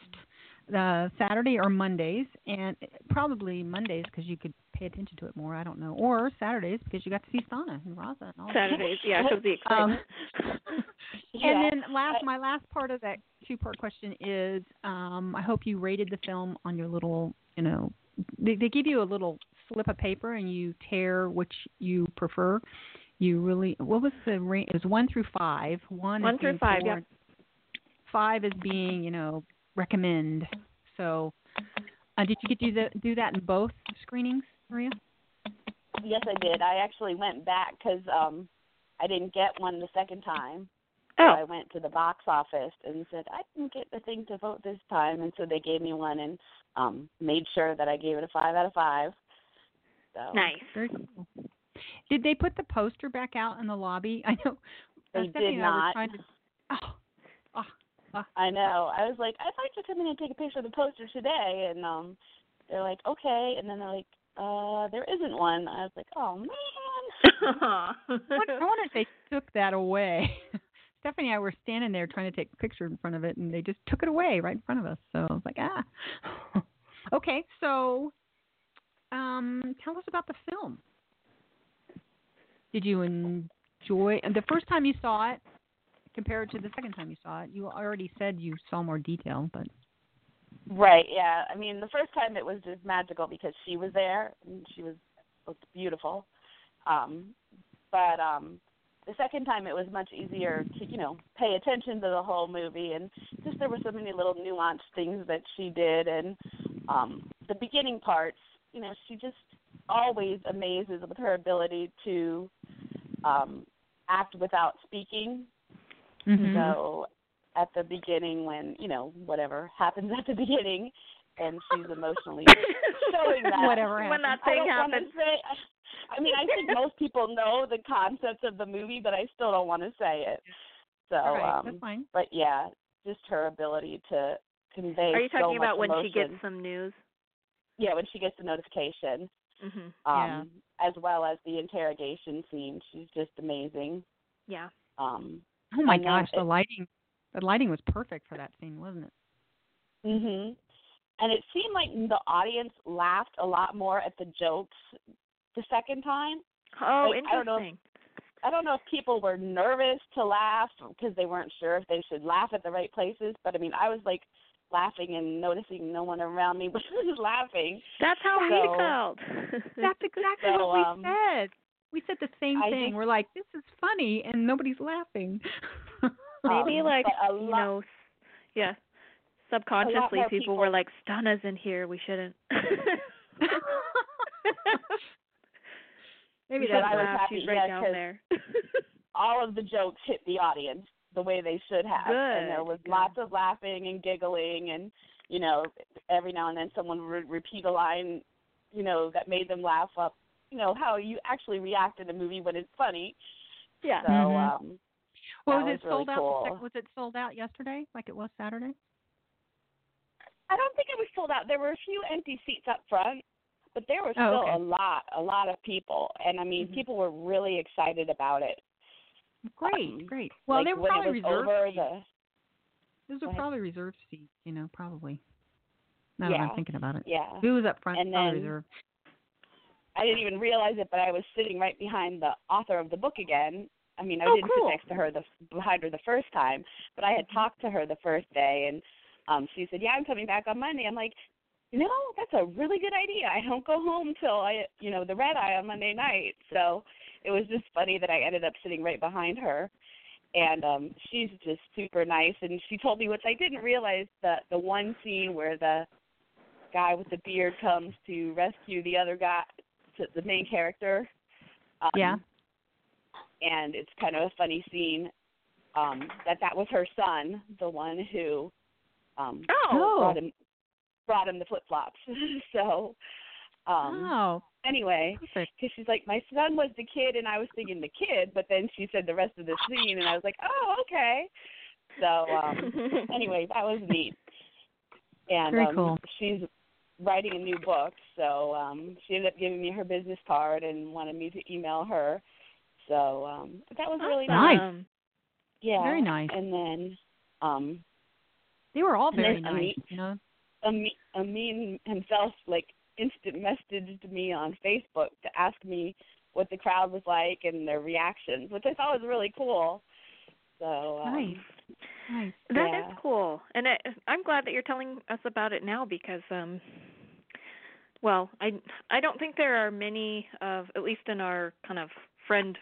S2: the Saturday or Mondays? And probably Mondays because you could pay attention to it more. I don't know, or Saturdays because you got to see Stana and Raza and all that.
S3: Saturdays, yeah, because the
S2: Um,
S3: excitement.
S6: Yeah,
S2: and then last, my last part of that two-part question is, um, I hope you rated the film on your little, you know, they, they give you a little slip of paper and you tear which you prefer, you really what was the range? It was one through five. One,
S3: One through five,
S2: poor.
S3: yep.
S2: Five is being you know recommend. So, uh, did you get do, the, do that in both screenings, Maria?
S6: Yes, I did. I actually went back because um, I didn't get one the second time. So
S3: Oh.
S6: I went to the box office and said I didn't get the thing to vote this time, and so they gave me one and um, made sure that I gave it a five out of five. So
S3: Nice.
S2: Very cool. Did they put the poster back out in the lobby? I know.
S6: They
S2: Stephanie
S6: did
S2: and I were
S6: not.
S2: trying to. Oh, oh, oh.
S6: I know. I was like, I'd like to come in and take a picture of the poster today, and um, they're like, okay, and then they're like, uh, there isn't one. I was like, oh man.
S2: I wonder- I wonder if they took that away. Stephanie and I were standing there trying to take a picture in front of it, and they just took it away right in front of us. So I was like, ah. okay, so um, tell us about the film. Did you enjoy and the first time you saw it compared to the second time you saw it? You already said you saw more detail, but
S6: Right, yeah. I mean, the first time it was just magical because she was there and she was looked beautiful. Um but um the second time it was much easier to, you know, pay attention to the whole movie and just there were so many little nuanced things that she did and um the beginning parts, you know, she just always amazes with her ability to um act without speaking
S2: Mm-hmm.
S6: so at the beginning when, you know, whatever happens at the beginning and she's emotionally showing that.
S2: Whatever
S3: when that
S6: I
S3: thing
S6: don't wanna
S3: happens.
S6: say I mean, I think most people know the concept of the movie, but I still don't want to say it. So,
S2: all right,
S6: um
S2: that's fine.
S6: but yeah, just her ability to convey
S3: Are you
S6: so
S3: talking
S6: much
S3: about when she gets some news?
S6: Yeah, when she gets the notification.
S3: Mhm.
S6: Um as well as the interrogation scene. She's just amazing.
S3: Yeah.
S6: Um
S2: Oh my
S6: and then
S2: gosh, the
S6: it-
S2: lighting, the lighting was perfect for that scene, wasn't it?
S6: Mhm. And it seemed like the audience laughed a lot more at the jokes the second time.
S3: Oh,
S6: Like, I don't know if-
S3: interesting.
S6: I don't know if people were nervous to laugh because they weren't sure if they should laugh at the right places, but I mean, I was like laughing and noticing no one around me was laughing.
S3: That's how
S6: So-
S3: we felt.
S2: That's exactly
S6: So,
S2: what we
S6: um,
S2: said. We said the same
S6: I
S2: thing.
S6: think-
S2: We're like, this is funny, and nobody's laughing.
S3: Maybe
S6: Um,
S3: like
S6: but a
S3: you
S6: lot-
S3: know, s- yeah. Subconsciously, people,
S6: people-
S3: were like, "Stana's in here. We shouldn't."
S2: Maybe that's
S6: I was
S3: laugh.
S6: happy,
S3: She's right
S6: yeah,
S3: down
S6: 'cause
S3: there.
S6: all of the jokes hit the audience the way they should have, and there was
S3: good.
S6: lots of laughing and giggling, and you know, every now and then someone would repeat a line, you know, that made them laugh up. You know how you actually react in a movie when it's funny.
S3: yeah.
S6: So,
S2: Mhm.
S6: um,
S2: well,
S6: that
S2: was
S6: was
S2: it
S6: really
S2: sold out?
S6: cool.
S2: The was it sold out yesterday, like it was Saturday?
S6: I don't think it was sold out. There were a few empty seats up front, but there was
S2: Oh,
S6: still
S2: okay.
S6: a lot, a lot of people, and I mean,
S3: Mhm.
S6: people were really excited about it.
S2: Great, great. Well,
S6: like
S2: they were probably reserved.
S6: the
S2: Those are probably reserved seats. You know, probably. Now that
S6: Yeah.
S2: I'm thinking about it,
S6: yeah.
S2: who was up front?
S6: And then-
S2: reserved.
S6: I didn't even realize it, but I was sitting right behind the author of the book again. I mean, I
S3: Oh,
S6: didn't
S3: cool.
S6: sit next to her the behind her the first time, but I had
S2: Mm-hmm.
S6: talked to her the first day, and um she said, "Yeah, I'm coming back on Monday." I'm like, "You know, that's a really good idea. I don't go home till I, you know, the red eye on Monday night." So it was just funny that I ended up sitting right behind her, and um she's just super nice. And she told me, which I didn't realize, that the one scene where the guy with the beard comes to rescue the other guy, to the main character. Um,
S2: Yeah.
S6: And it's kind of a funny scene. Um, that that was her son, the one who um
S3: Oh.
S6: brought him brought him the flip flops. so um
S2: oh,
S6: anyway, because she's like, my son was the kid, and I was thinking the kid, but then she said the rest of the scene, and I was like, oh, okay. So um anyway, that was neat. And
S2: Very
S6: um,
S2: cool.
S6: she's writing a new book, so um she ended up giving me her business card and wanted me to email her. So um that was really
S2: Nice.
S3: Awesome.
S6: Yeah.
S2: Very nice.
S6: And then um
S2: They were all very
S6: a
S2: nice. You know.
S6: Amin, Amin himself like instant messaged me on Facebook to ask me what the crowd was like and their reactions, which I thought was really cool. So um,
S2: Nice. Nice.
S3: That is
S6: Yeah.
S3: cool, and I, I'm glad that you're telling us about it now because um, well, I I don't think there are many of at least in our kind of friend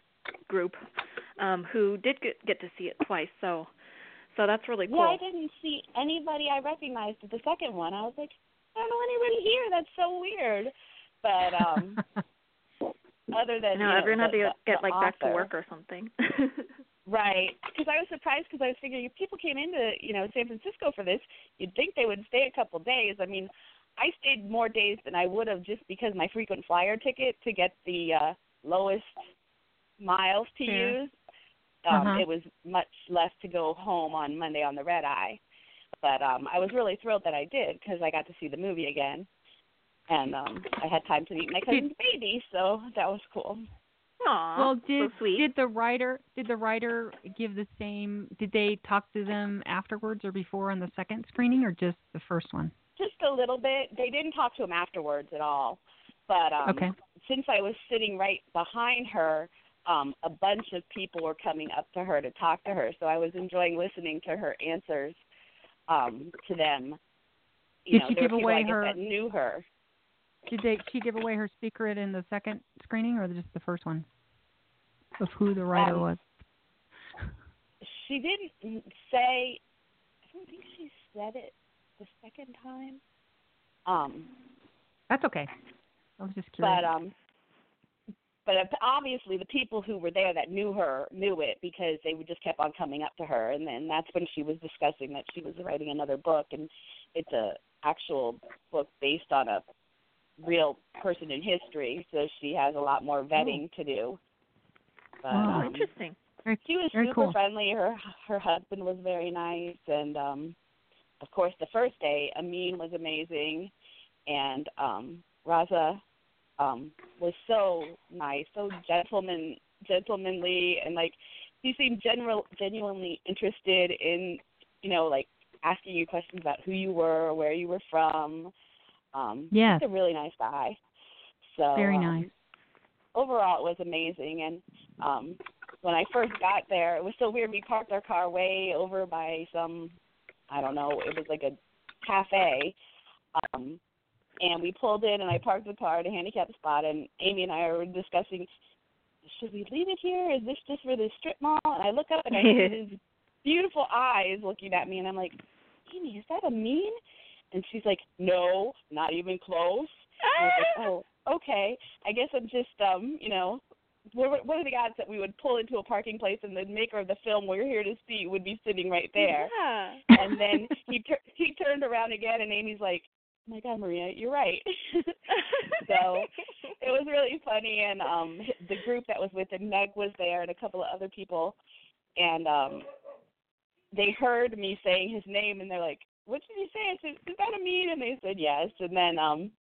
S3: group um who did get get to see it twice. So so that's really cool.
S6: Yeah, I didn't see anybody I recognized at the second one. I was like, I don't know anybody here. That's so weird. But um other than
S3: no,
S6: you know,
S3: everyone had to get like back to work or something.
S6: Right, because I was surprised because I was figuring if people came into you know San Francisco for this, you'd think they would stay a couple days. I mean, I stayed more days than I would have just because my frequent flyer ticket to get the uh, lowest miles to
S2: Yeah.
S6: use. Um,
S2: Uh-huh.
S6: It was much less to go home on Monday on the red eye, but um, I was really thrilled that I did because I got to see the movie again, and um, I had time to meet my cousin's baby, so that was cool.
S3: Aw,
S2: well, did
S3: so sweet.
S2: did the writer did the writer give the same? Did they talk to them afterwards or before on the second screening, or just the first one?
S6: just a little bit. They didn't talk to him afterwards at all. But um
S2: Okay.
S6: since I was sitting right behind her, um a bunch of people were coming up to her to talk to her. So I was enjoying listening to her answers um to them. You
S2: Did
S6: know,
S2: she give away her-
S6: that knew her.
S2: Did they she give away her secret in the second screening, or just the first one of who the writer
S6: Um,
S2: was?
S6: She didn't say I don't think she said it the second time. Um
S2: That's okay. I was just curious.
S6: but um but obviously the people who were there that knew her knew it because they would just kept on coming up to her. And then that's when she was discussing that she was writing another book. And it's a actual book based on a real person in history. So she has a lot more vetting to do. But
S2: Oh,
S3: oh,
S6: um,
S3: interesting.
S6: She was
S2: very
S6: super
S2: cool.
S6: friendly her her husband was very nice. And um of course the first day amin was amazing. And um raza um was so nice so gentleman gentlemanly and like he seemed general genuinely interested in you know like asking you questions about who you were where you were from. Um
S2: Yes.
S6: he's a really nice guy. So
S2: Very
S6: um,
S2: nice.
S6: overall it was amazing. And um when I first got there it was so weird. We parked our car way over by some I don't know it was like a cafe. Um and we pulled in and I parked the car at a handicapped spot and Amy and I were discussing should we leave it here is this just for the strip mall and I look up and I see his beautiful eyes looking at me and I'm like Amy is that Amin and she's like no not even close I was like, oh, okay. I guess I'm just, um, you know, what are the odds that we would pull into a parking place and the maker of the film we're here to see would be sitting right there?
S3: Yeah.
S6: And then he tur- he turned around again, and Amy's like, "Oh my God, Maria, you're right." so it was really funny, and um, the group that was with him, Meg was there, and a couple of other people, and um, they heard me saying his name, and they're like, "What did you say?" I said, "Is that Amin?" And they said yes, and then um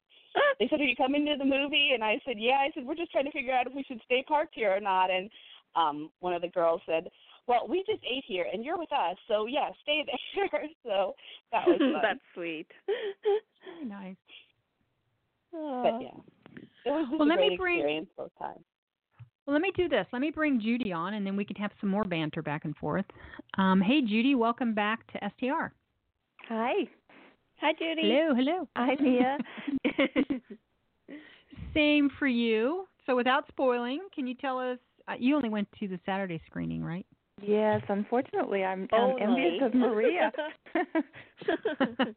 S6: they said, "Are you coming to the movie?" And I said, "Yeah." I said, "We're just trying to figure out if we should stay parked here or not." And um one of the girls said, "Well, we just ate here, and you're with us, so yeah, stay there." so that was fun.
S3: That's sweet.
S2: Very nice.
S6: but yeah, it was just
S2: Well,
S6: a
S2: let me
S6: great
S2: bring-
S6: experience both times.
S2: Well, let me do this. Let me bring Judy on, and then we can have some more banter back and forth. Um, hey, Judy, welcome back to STR.
S8: Hi.
S3: Hi, Judy.
S2: Hello, hello.
S8: Hi, Mia.
S2: Same for you. So, without spoiling, can you tell us? Uh, you only went to the Saturday screening, right?
S8: Yes, unfortunately, I'm, I'm envious of Maria.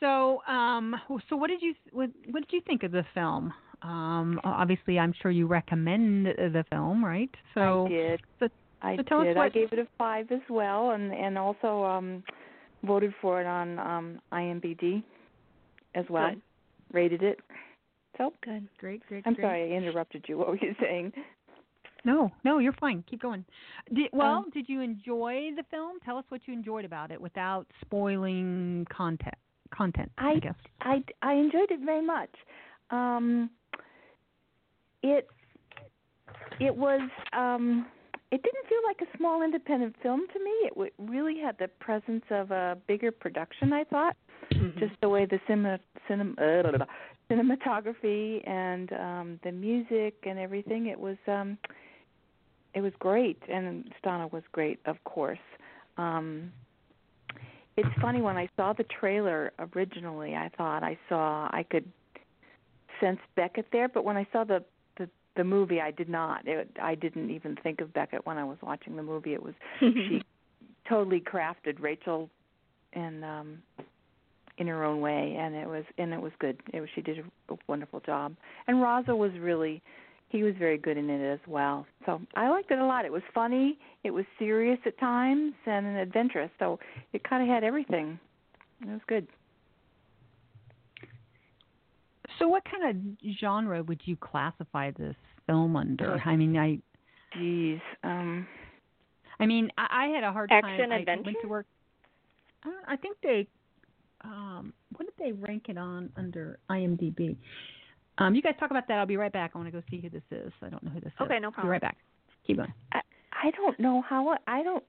S2: so, um, so what did you what, what did you think of the film? Um, obviously, I'm sure you recommend the film, right? So,
S8: I did.
S2: So,
S8: I
S2: so tell us
S8: did. I gave it a five as well, and and also um voted for it on um IMBD as well.
S3: Good.
S8: Rated it. So
S3: Good.
S2: great, great.
S8: I'm
S2: great.
S8: sorry I interrupted you. What were you saying?
S2: No, no, you're fine. Keep going. Did, well,
S8: Um,
S2: did you enjoy the film? Tell us what you enjoyed about it without spoiling content. Content, I,
S8: I-
S2: guess.
S8: I I enjoyed it very much. Um, it it was um, it didn't feel like a small independent film to me. It w- really had the presence of a bigger production. I thought
S3: Mm-hmm.
S8: just the way the cinema, cinem, uh, cinematography and um, the music and everything. It was um, it was great, and Stana was great, of course. Um, it's funny when I saw the trailer originally, I thought I saw I could sensed Beckett there, but when I saw the the, the movie, I did not. It, I didn't even think of Beckett when I was watching the movie. It was she totally crafted Rachel and um in her own way and it was and it was good. It was she did a wonderful job. And Raza was really he was very good in it as well. So I liked it a lot. It was funny, it was serious at times and adventurous. So it kind of had everything. It was good.
S2: So, what kind of genre would you classify this film under? I mean, I.
S8: Geez. Um.
S2: I mean, I, I had a hard
S3: Action
S2: time.
S3: adventure.
S2: I went to work. I, I think they. Um, what did they rank it on under IMDb? Um, you guys talk about that. I'll be right back. I want to go see who this is. I don't know who this is.
S3: Okay, no problem.
S2: Be right back. Keep going.
S8: I I don't know how I don't.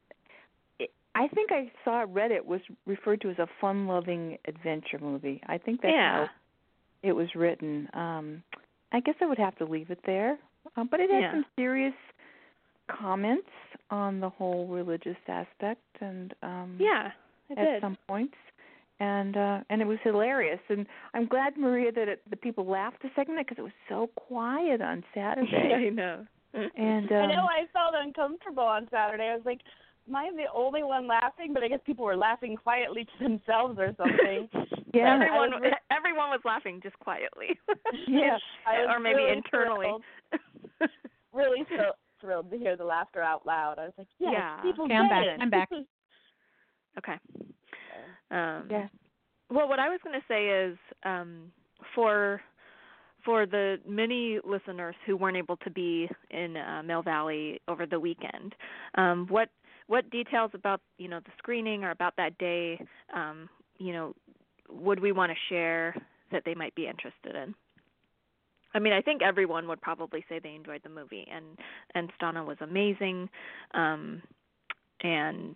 S8: It, I think I saw it read it was referred to as a fun-loving adventure movie. I think that's
S3: Yeah.
S8: how it was written. Um, I guess I would have to leave it there, uh, but it had
S3: Yeah.
S8: some serious comments on the whole religious aspect and um
S3: Yeah, it
S8: at
S3: did.
S8: some points and uh and it was hilarious and i'm glad maria that it, the people laughed a second because it was so quiet on saturday
S3: I know.
S8: and um
S6: I know I felt uncomfortable on Saturday. I was like, am I the only one laughing? But I guess people were laughing quietly to themselves or something.
S8: yeah
S3: everyone
S6: was
S3: everyone was laughing just quietly.
S8: Yeah.
S3: Or maybe
S6: really
S3: internally.
S6: thrilled, really so thrilled to hear the laughter out loud. I was like, yes,
S3: Yeah.
S6: people
S2: Okay, I'm back.
S6: it.
S2: I'm back.
S3: Okay. Um,
S8: yeah
S3: Well, what I was going to say is um, for for the many listeners who weren't able to be in uh, Mill Valley over the weekend, um, what what details about you know the screening or about that day, um, you know, would we want to share that they might be interested in? I mean, I think everyone would probably say they enjoyed the movie, and and Stana was amazing, um, and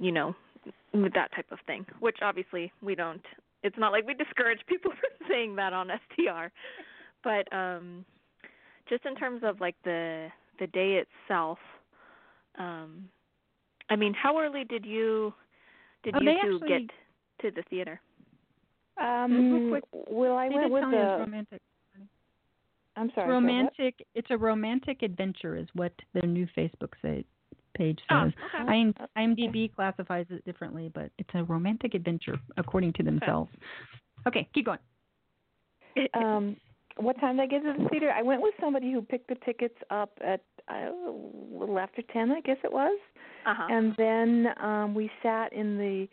S3: you know that type of thing, which obviously we don't. It's not like we discourage people from saying that on STR, but um, just in terms of like the the day itself. Um, I mean, how early did you did
S2: Oh,
S3: you two
S2: actually-
S3: get to the theater?
S8: um
S2: quick.
S8: well i went
S2: did
S8: with
S2: tell me was
S8: the
S2: romantic.
S8: i'm sorry
S2: romantic. It's a romantic adventure, is what their new Facebook say, page
S3: Oh,
S2: says.
S3: okay.
S2: IM, IMDb classifies it differently, but it's a romantic adventure according to themselves. Okay, keep going.
S8: um what time did I get to the theater? I went with somebody who picked the tickets up at uh, a little after ten, I guess it was.
S3: Uh-huh.
S8: And then um we sat in the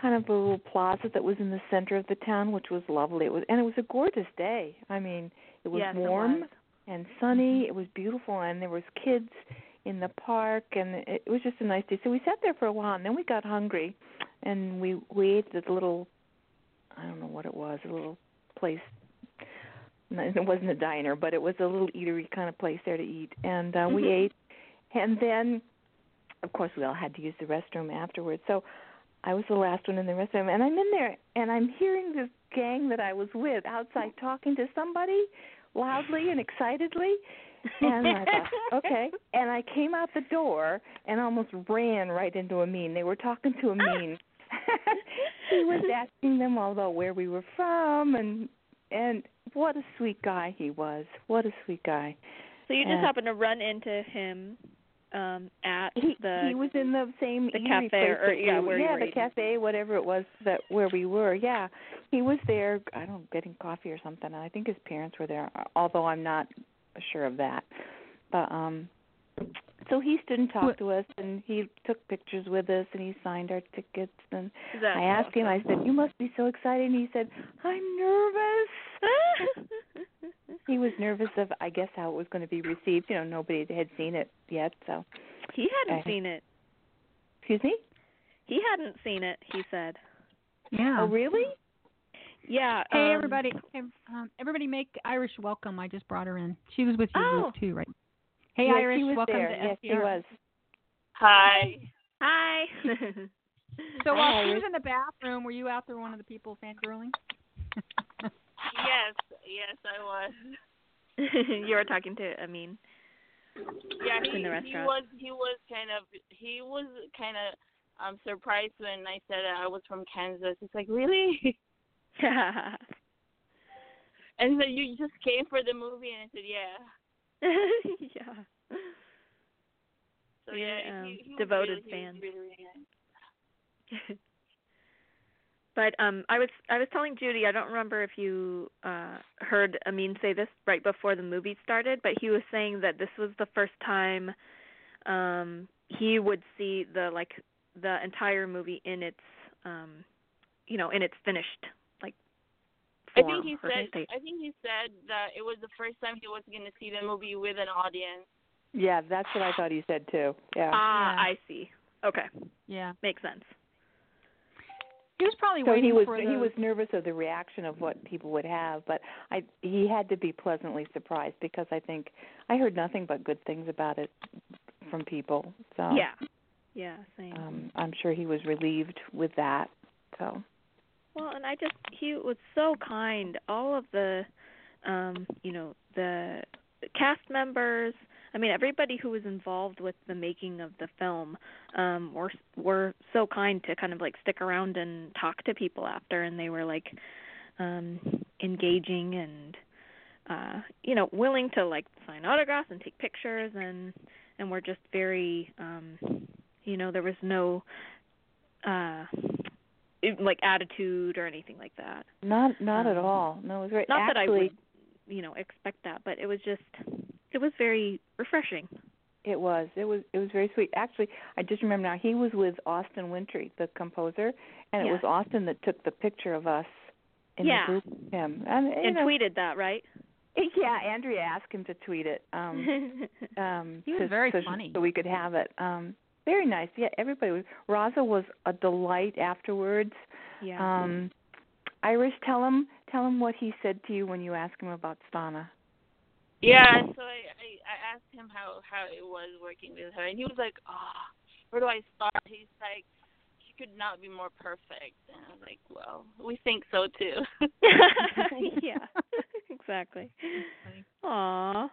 S8: kind of a little plaza that was in the center of the town, which was lovely. It was and it was a gorgeous day. I mean, it was
S3: yes,
S8: warm
S3: It was.
S8: and sunny. It was beautiful and there was kids in the park and it, was just a nice day. So we sat there for a while and then we got hungry and we we ate at the little I don't know what it was, a little place it wasn't a diner, but it was a little eatery kind of place there to eat. And uh, we
S3: Mhm.
S8: ate, and then, of course, we all had to use the restroom afterwards. So I was the last one in the restroom, and I'm in there, and I'm hearing this gang that I was with outside talking to somebody loudly and excitedly. And I thought, okay. And I came out the door and almost ran right into Amin. They were talking to Amin. he was asking them all about where we were from and and what a sweet guy he was. What a sweet guy.
S3: So you just
S8: and-
S3: happened to run into him um at
S8: He
S3: the
S8: he was in the same
S3: the cafe or- yeah,
S8: we,
S3: where you
S8: yeah the
S3: eating.
S8: cafe whatever it was that where we were yeah he was there I don't know getting coffee or something and I think his parents were there although I'm not sure of that but um so he stood and talked to us and he took pictures with us and he signed our tickets and
S3: That's
S8: I asked him I said you must be so excited and he said I'm nervous he was nervous of I guess how it was going to be received you know nobody had seen it yet so
S3: he hadn't
S8: Okay.
S3: seen it.
S8: excuse me
S3: He hadn't seen it, he said.
S2: Yeah.
S8: Oh, really?
S3: Yeah.
S2: Hey,
S3: um,
S2: everybody! Um, um, everybody, make Iris welcome. I just brought her in. She was with you
S3: Oh.
S2: Too, right? Hey,
S8: yes,
S2: Iris,
S8: he was
S2: welcome
S8: there.
S2: to
S8: yes,
S2: STR.
S8: he was.
S6: Hi.
S3: Hi.
S2: So while
S8: Hi,
S2: she
S8: Iris.
S2: was in the bathroom, were you out there one of the people fangirling?
S6: Yes, yes, I was.
S3: you were talking to Amin.
S6: Yeah, he,
S3: In the
S6: he was he was kind of he was kind of um surprised when I said I was from Kansas. It's like really. And he said, "You just came for the movie," and I said, "Yeah."
S3: yeah.
S6: So
S3: You're,
S6: yeah,
S3: um,
S6: he, he
S3: devoted
S6: really,
S3: fan.
S6: Really, really nice.
S3: But um I was I was telling Judy, I don't remember if you uh heard Amin say this right before the movie started, but he was saying that this was the first time um he would see the like the entire movie in its um you know, in its finished
S6: I think he said. I think he said that it was the first time he was going to see the movie with an audience.
S8: Yeah, that's what I thought he said too. Yeah.
S3: Ah,
S2: Yeah.
S3: I see. Okay.
S2: Yeah.
S3: Makes sense.
S2: He was probably
S8: so
S2: waiting
S8: he was
S2: for
S8: he was nervous of the reaction of what people would have, but I he had to be pleasantly surprised because I think I heard nothing but good things about it from people. So
S3: Yeah. Yeah, same.
S8: um I'm sure he was relieved with that. So
S3: Well, and I just he was so kind. All of the um, you know, the cast members, I mean everybody who was involved with the making of the film um were were so kind to kind of like stick around and talk to people after and they were like um engaging and uh you know, willing to like sign autographs and take pictures and and were just very um you know, there was no uh like attitude or anything like that.
S8: not not at
S3: Um,
S8: all. No, it was great.
S3: Not that I would, you know, expect that, but it was just it was very refreshing.
S8: It was. It was. It was very sweet. Actually, I just remember now. He was with Austin Wintory, the composer, and it
S3: Yeah.
S8: was Austin that took the picture of us in
S3: Yeah.
S8: the group with him. And,
S3: And
S8: know,
S3: tweeted that, right?
S8: Yeah, Andrea asked him to tweet it. Um, um,
S2: He was
S8: to-
S2: very
S8: so,
S2: funny.
S8: so we could have it. Um, very nice. Yeah, everybody was. Raza was a delight afterwards.
S3: yeah.
S8: Um, Iris, tell him tell him what he said to you when you asked him about Stana.
S6: Yeah, so I, I I asked him how how it was working with her, and he was like, "Oh, where do I start?" He's like, "She could not be more perfect," and I was like, "Well, we think so too."
S3: yeah. exactly. Aw.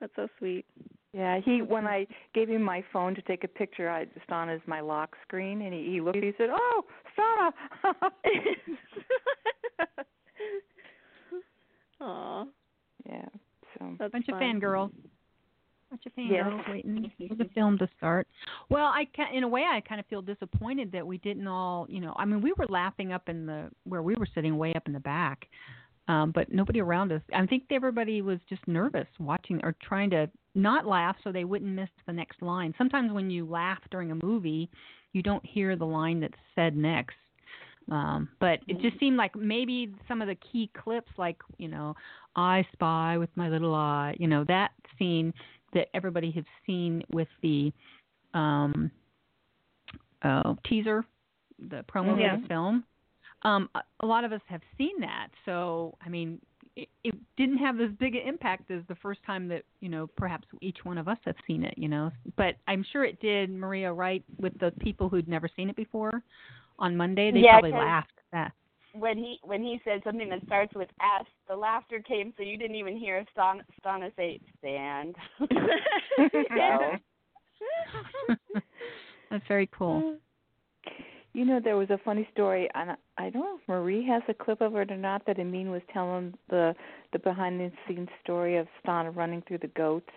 S3: That's so sweet.
S8: Yeah, he when mm-hmm. I gave him my phone to take a picture, I Stana is my lock screen, and he, he looked. He said, "Oh, Stana."
S3: Aw.
S8: yeah. So
S3: That's
S2: bunch of
S3: fun.
S2: fangirls. Bunch of
S8: Yes.
S2: fangirls waiting for the film to start. Well, I can, in a way, I kind of feel disappointed that we didn't all, you know, I mean, we were laughing up in the where we were sitting, way up in the back, um, but nobody around us. I think everybody was just nervous watching or trying to not laugh so they wouldn't miss the next line. Sometimes when you laugh during a movie, you don't hear the line that's said next. Um, but it just seemed like maybe some of the key clips, like you know, I spy with my little eye, you know, that scene that everybody has seen with the um, uh, teaser, the promo
S3: Yeah.
S2: for the film. Um, a, lot of us have seen that, so I mean, it, it didn't have as big an impact as the first time that you know perhaps each one of us have seen it, you know. But I'm sure it did, Maria, right, with the people who'd never seen it before. On Monday, they
S6: Yeah,
S2: probably laughed at that.
S6: when he when he said something that starts with S, the laughter came, so you didn't even hear Stan, Stana say "stand."
S2: That's very cool.
S8: You know, there was a funny story, and I- don't know if Marie has a clip of it or not. That Amin was telling the the behind the scenes story of Stana running through the goats.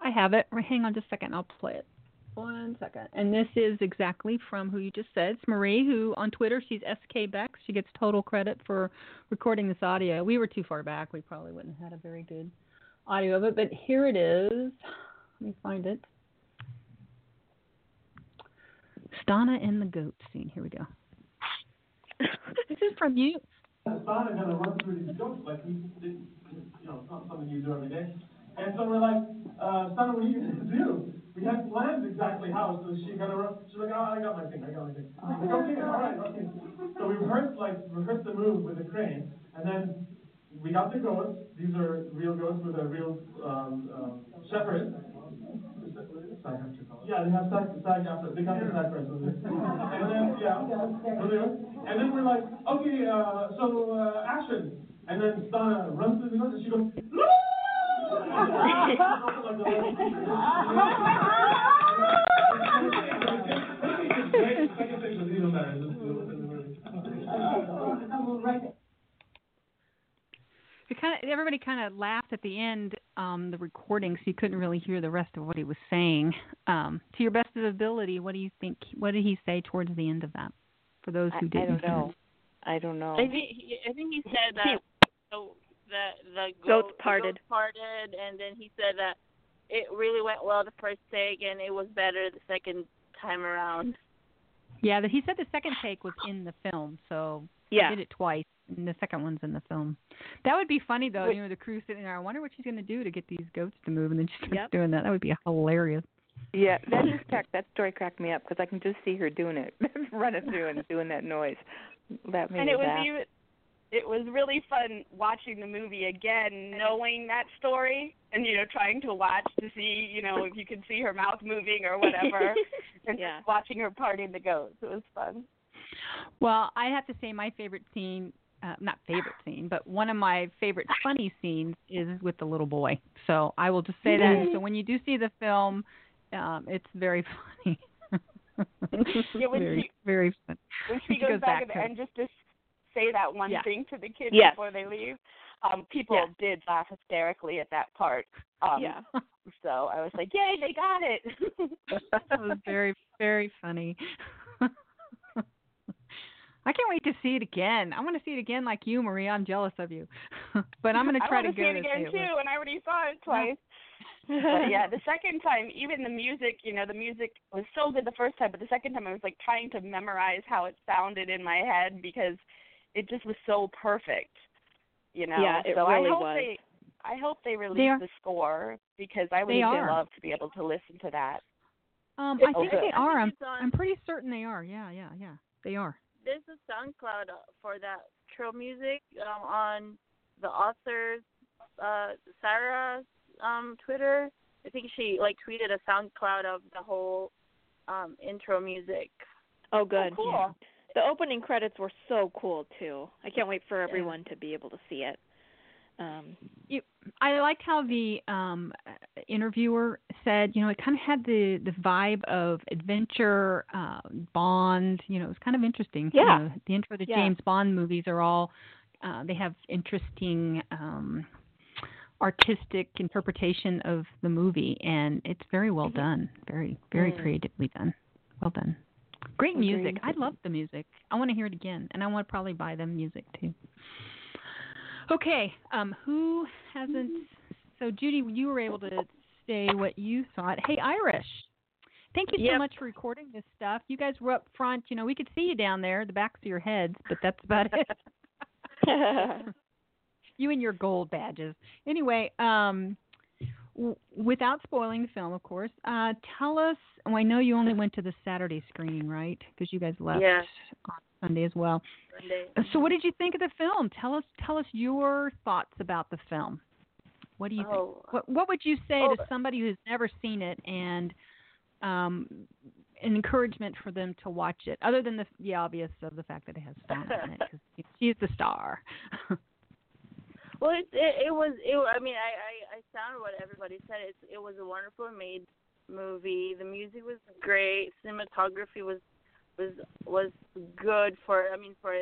S2: I have it. Hang on just a second. I'll play it. One second. And this is exactly from who you just said. It's Marie, who on Twitter, she's SK Bex. She gets total credit for recording this audio. We were too far back. We probably wouldn't have had a very good audio of it. But here it is. Let me find it. Stana and the goat scene. Here we go. this is from you.
S9: Stana kind of runs through these jokes like we didn't, you know, it's not something you do every day. And so we're like, uh, Stana, what are you gonna do? We had planned exactly how, so she kind of run, she's like, oh, I got my thing, I got my thing. I'm like, okay, all right, okay. So we rehearsed like, rehearsed the move with the crane, and then we got the goats, these are real goats with a real, um, um, shepherd. Yeah, they have sack, sack after, they got the sack first. And then, yeah, so they and then we're like, okay, uh, so, uh, action. And then Stana runs through the goats and she goes,
S2: kind of everybody kind of laughed at the end, um, the recording, so you couldn't really hear the rest of what he was saying. Um, to your best of ability, what do you think? What did he say towards the end of that? For those who
S10: I,
S2: didn't
S10: I don't know. I don't know.
S6: I think he, I think he said that the the, the
S3: Goats
S6: goat- the
S3: parted.
S6: goats parted, and then he said that it really went well the first take, and it was better the second time around.
S2: Yeah, that he said the second take was in the film, so
S3: Yeah.
S2: he did it twice, and the second one's in the film. That would be funny though.
S3: Wait.
S2: You know, the crew sitting there. I wonder what she's going to do to get these goats to move, and then she starts
S3: Yep.
S2: doing that. That would be hilarious.
S8: Yeah, that just cracked, that story cracked me up because I can just see her doing it, running through and doing that noise. That made
S6: and it was
S8: laugh.
S6: even it was really fun watching the movie again knowing that story and you know trying to watch to see you know if you could see her mouth moving or whatever and
S3: Yeah.
S6: just watching her parting the goats it was fun
S2: Well, I have to say my favorite scene, uh, not favorite scene, but one of my favorite funny scenes is with the little boy. So I will just say that. So when you do see the film, um, it's very funny.
S6: Yeah, when
S2: very,
S6: she-
S2: very funny.
S6: when she
S2: She
S6: goes,
S2: goes
S6: back,
S2: back
S6: at the end just to say that one
S2: Yeah.
S6: thing to the kids
S3: Yes.
S6: before they leave um people
S2: Yeah.
S6: did laugh hysterically at that part um
S3: yeah.
S6: so i was like yay they got it
S2: that was very, very funny. I can't wait to see it again. I want to see it again like you, Maria. I'm jealous of you. but I'm going to try to
S6: wanna
S2: go
S6: see it
S2: to
S6: again
S2: see
S6: too,
S2: it.
S6: and I already saw it twice. but yeah, the second time, even the music, you know, the music was so good the first time, but the second time I was like trying to memorize how it sounded in my head because it just was so perfect. You know.
S3: Yeah, it
S6: so I
S3: really
S6: hope
S3: was.
S6: they I hope they release
S2: They are-
S6: the score because I would really love to be able to listen to that.
S2: Um, I think
S6: okay.
S2: they are. I'm, I'm pretty certain they are. Yeah, yeah, yeah. They are.
S11: There's a SoundCloud for that trail music um, on the author's uh, Sarah's um, Twitter. I think she like tweeted a SoundCloud of the whole um, intro music.
S3: Oh, good.
S11: cool.
S3: Yeah. The opening credits were so cool too. I can't wait for everyone to be able to see it. Um,
S2: You, I liked how the um, interviewer said, you know, it kind of had the the vibe of adventure, uh, Bond. You know, it was kind of interesting. You
S3: Yeah.
S2: know, the intro to
S3: Yeah.
S2: James Bond movies are all uh, they have interesting um, artistic interpretation of the movie, and it's very well done. Very very
S3: Mm.
S2: creatively done. Well done. Great music. I love the music. I want to hear it again, and I want to probably buy them music too. Okay, um, who hasn't? So Judy, you were able to say what you thought. Hey, Iris, thank you so
S11: Yep.
S2: much for recording this stuff. You guys were up front. You know, we could see you down there, the backs of your heads, but that's about it. you and your gold badges. Anyway, um, w- without spoiling the film, of course, uh, tell us. Oh, I know you only went to the Saturday screening, right? Because you guys left
S11: Yeah.
S2: on Sunday as well.
S11: Sunday.
S2: Uh, So, what did you think of the film? Tell us, tell us your thoughts about the film. What do you
S11: Oh.
S2: think? What, what would you say
S11: Oh.
S2: to somebody who's never seen it and um, an encouragement for them to watch it, other than the, the obvious of the fact that it has Stana in it? She's the star.
S11: Well, it, it it was it. I mean, I I I sound what everybody said. It it was a wonderful made movie. The music was great. Cinematography was was was good for. I mean, for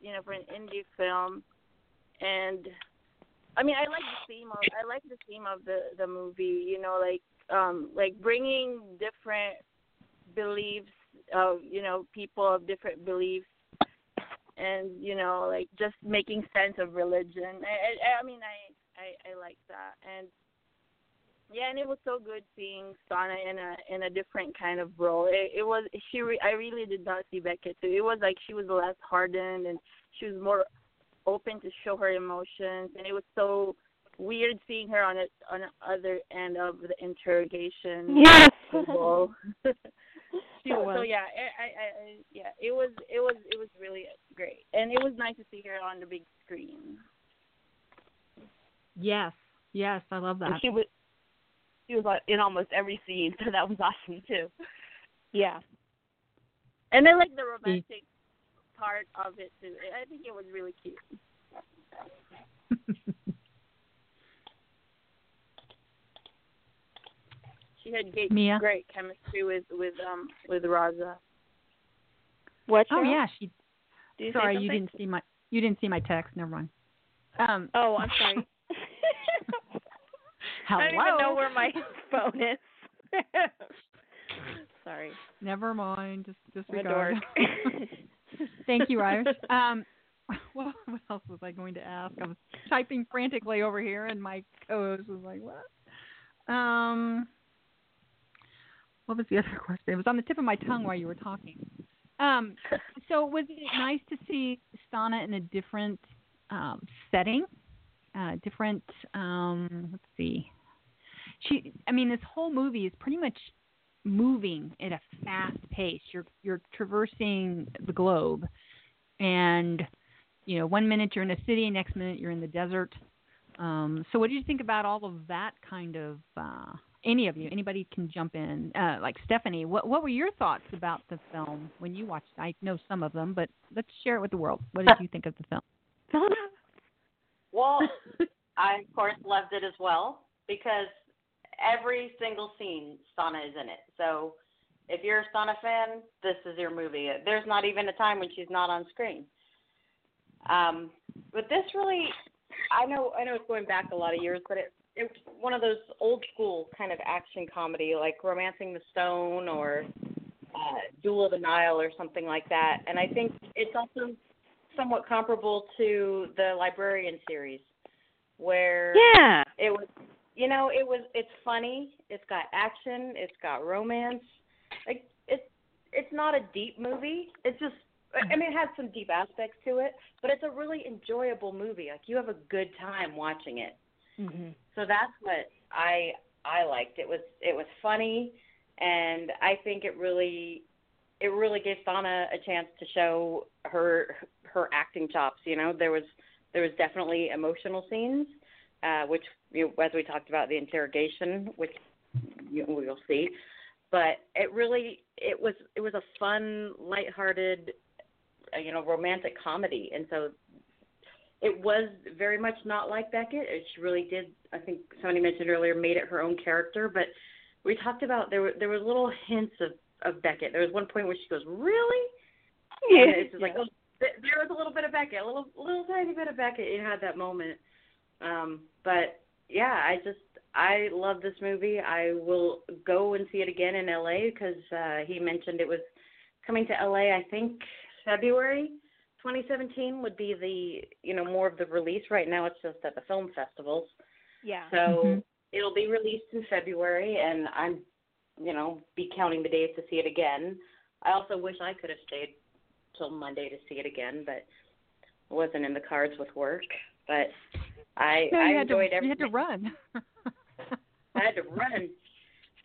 S11: you know, for an indie film, and I mean, I like the theme of I like the theme of the the movie. You know, like um like bringing different beliefs of you know people of different beliefs and you know like just making sense of religion i i, I mean I, I i like that and yeah and it was so good seeing Stana in a in a different kind of role it, it was she re, i really did not see beckett too it was like she was less hardened and she was more open to show her emotions and it was so weird seeing her on it on the other end of the interrogation
S3: Yes.
S11: table. She
S3: It
S11: was, so yeah, I, I, I, yeah, it was, it was, it was really great, and it was nice to see her on the big screen.
S2: yes, yes, I love
S6: And
S2: that.
S6: she was she was uh, in almost every scene, so that was awesome too.
S3: yeah.
S11: And I like the romantic part of it too. I I think it was really cute. She had great,
S2: Mia?
S11: great chemistry with with um with Raza.
S3: What?
S2: oh yeah, she.
S3: You
S2: Sorry, you didn't see my you didn't see my text. Never mind. Um,
S3: oh, I'm sorry.
S2: Hello.
S3: I don't even know where my phone is. sorry.
S2: Never mind. Just disregard. Thank you, Iris. Um, well, what else was I going to ask? I was typing frantically over here, and my co-host was like, "What?" Um, what was the other question? It was on the tip of my tongue while you were talking. Um, so was it nice to see Stana in a different um, setting? Uh, different. Um, let's see. She. I mean, this whole movie is pretty much moving at a fast pace. You're you're traversing the globe, and you know, one minute you're in a city, next minute you're in the desert. Um, so, what do you think about all of that kind of? Uh, any of you, anybody can jump in. Uh, like Stephanie, what what were your thoughts about the film when you watched? I know some of them, but let's share it with the world. What did you think of the film?
S4: Well, I of course loved it as well because every single scene Stana is in it. So if you're a Stana fan, this is your movie. There's not even a time when she's not on screen. Um, but this really, I know, I know it's going back a lot of years, but it it's one of those old school kind of action comedy, like *Romancing the Stone* or uh, *Jewel of the Nile* or something like that. And I think it's also somewhat comparable to the *Librarian* series, where
S3: Yeah.
S4: it was you know it was it's funny it's got action it's got romance. Like it's it's not a deep movie it's just i mean it has some deep aspects to it but it's a really enjoyable movie like you have a good time watching it.
S3: Mm-hmm.
S4: so that's what i i liked. It was it was funny and i think it really it really gave Stana a chance to show her her acting chops you know? There was there was definitely emotional scenes uh, which you know, as we talked about the interrogation, which you know, we'll see. But it really it was it was a fun, lighthearted, uh, you know, romantic comedy, and so it was very much not like Beckett. It she really did. I think somebody mentioned earlier made it her own character, but we talked about there were there were little hints of of Beckett. There was one point where she goes, "Really?" And it's just like, oh, there was a little bit of Beckett, a little little tiny bit of Beckett. It had that moment. Um, but yeah, I just I love this movie. I will go and see it again in LA because uh, he mentioned it was coming to LA. I think February 2017 would be the you know more of the release. Right now, it's just at the film festivals.
S3: Yeah.
S4: So
S2: Mhm.
S4: it'll be released in February, and I'm, you know, be counting the days to see it again. I also wish I could have stayed till Monday to see it again, but it wasn't in the cards with work. But I
S2: No,
S4: I
S2: you had to,
S4: enjoyed
S2: you had to run.
S4: I had to run.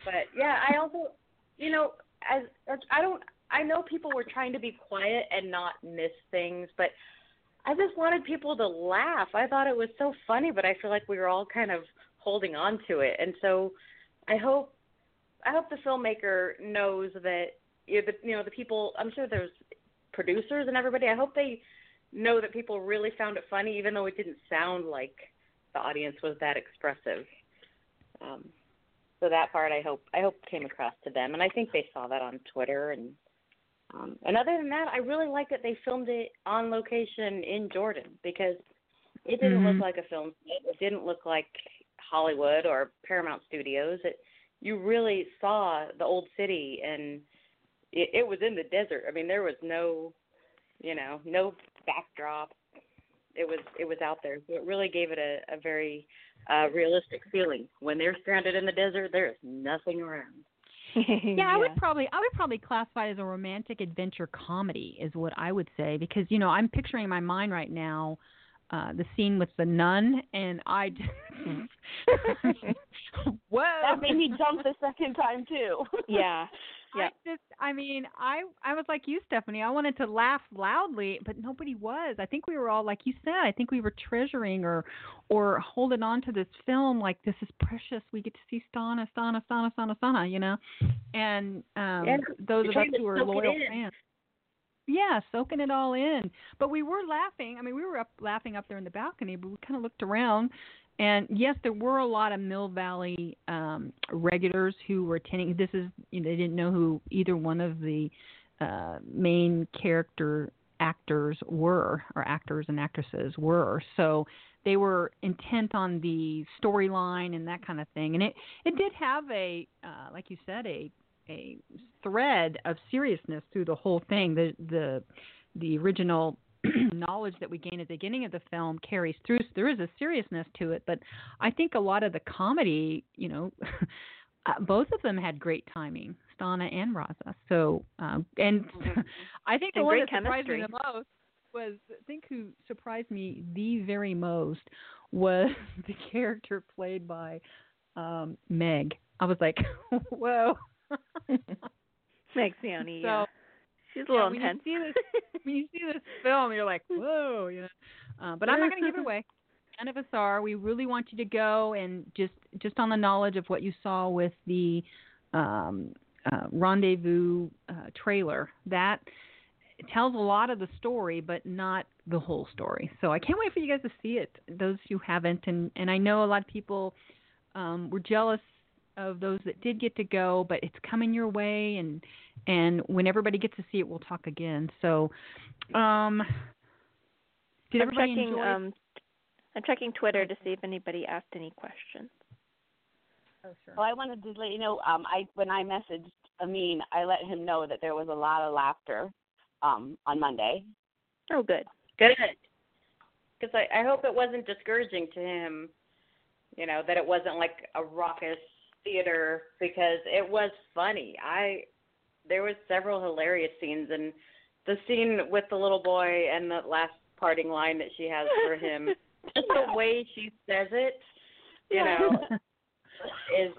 S4: But yeah, I also, you know, as, as I don't, I know people were trying to be quiet and not miss things, but I just wanted people to laugh. I thought it was so funny, but I feel like we were all kind of holding on to it, and so I hope, I hope the filmmaker knows that you know, the, you know the people. I'm sure there's producers and everybody. I hope they know that people really found it funny, even though it didn't sound like the audience was that expressive. Um, so that part, I hope, I hope came across to them, and I think they saw that on Twitter. And um, and other than that, I really like that they filmed it on location in Jordan because it didn't
S2: Mhm.
S4: look like a film set. It didn't look like Hollywood or Paramount Studios. It you really saw the old city, and it, it was in the desert. I mean, there was no, you know, no backdrop. It was it was out there, so it really gave it a, a very uh, realistic feeling. When they're stranded in the desert, there is nothing around.
S2: yeah, I would probably I would probably classify it as a romantic adventure comedy is what I would say because you know I'm picturing in my mind right now uh the scene with the nun and I just whoa.
S6: That made me jump the second time too.
S3: Yeah. Yeah.
S2: I just I mean I I was like you Stephanie. I wanted to laugh loudly but nobody was. I think we were all like you said I think we were treasuring or or holding on to this film like this is precious. We get to see Stana Stana Stana Stana Stana you know? And um
S4: Yeah,
S2: those
S4: you're
S2: of us who are loyal fans yeah, soaking it all in. But we were laughing. I mean, we were up laughing up there in the balcony, but we kind of looked around, and yes, there were a lot of Mill Valley um, regulars who were attending. This is you know, they didn't know who either one of the uh, main character actors were, or actors and actresses were. So they were intent on the storyline and that kind of thing. And it it did have a, uh, like you said, a a thread of seriousness through the whole thing. The the the original knowledge that we gain at the beginning of the film carries through. So there is a seriousness to it, but I think a lot of the comedy, you know, uh, both of them had great timing, Stana and Raza. So, um, and
S3: Mm-hmm.
S2: I think the
S3: And
S2: one that surprised me the most was, I think who surprised me the very most was the character played by um Meg. I was like, whoa.
S3: Meg
S2: So,
S3: yeah. She's a
S2: yeah,
S3: little
S2: when
S3: intense.
S2: You see this, when you see this film, you're like, whoa, you know. Uh, but I'm not going to give it away. None of us are. We really want you to go and just just on the knowledge of what you saw with the um, uh, rendezvous uh, trailer. That tells a lot of the story, but not the whole story. So I can't wait for you guys to see it. Those who haven't, and and I know a lot of people um, were jealous of those that did get to go, but it's coming your way, and and when everybody gets to see it, we'll talk again. So, um, did
S3: I'm
S2: everybody
S3: checking
S2: enjoy?
S3: um I'm checking Twitter to see if anybody asked any questions.
S2: oh, sure.
S6: Well, I wanted to let you know. Um, I when I messaged Amin, I let him know that there was a lot of laughter um, on Monday.
S3: Oh, good.
S4: Good. Because I, I hope it wasn't discouraging to him, you know, that it wasn't like a raucous theater because it was funny. I there was several hilarious scenes and the scene with the little boy and the last parting line that she has for him, just the way she says it, you know, is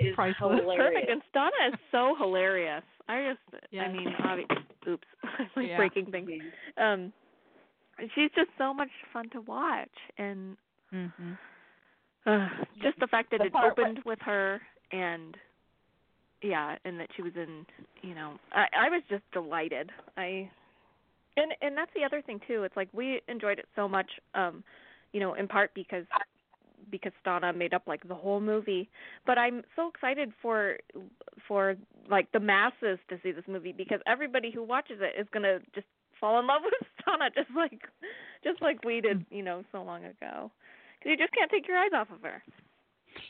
S4: is
S2: Priceless.
S4: hilarious.
S3: Perfect. And Stana is so hilarious. I just,
S2: Yeah.
S3: I mean, obvi- oops, I'm like
S2: Yeah.
S3: breaking things. Um, she's just so much fun to watch, and
S2: hmm
S3: uh, just the fact that
S6: The
S3: it opened with her, and yeah, and that she was in, you know, I, I was just delighted. I, and and that's the other thing too. It's like we enjoyed it so much, um, you know, in part because because Stana made up like the whole movie. But I'm so excited for for like the masses to see this movie because everybody who watches it is gonna just fall in love with Stana just like just like we did, you know, so long ago. Because you just can't take your eyes off of her.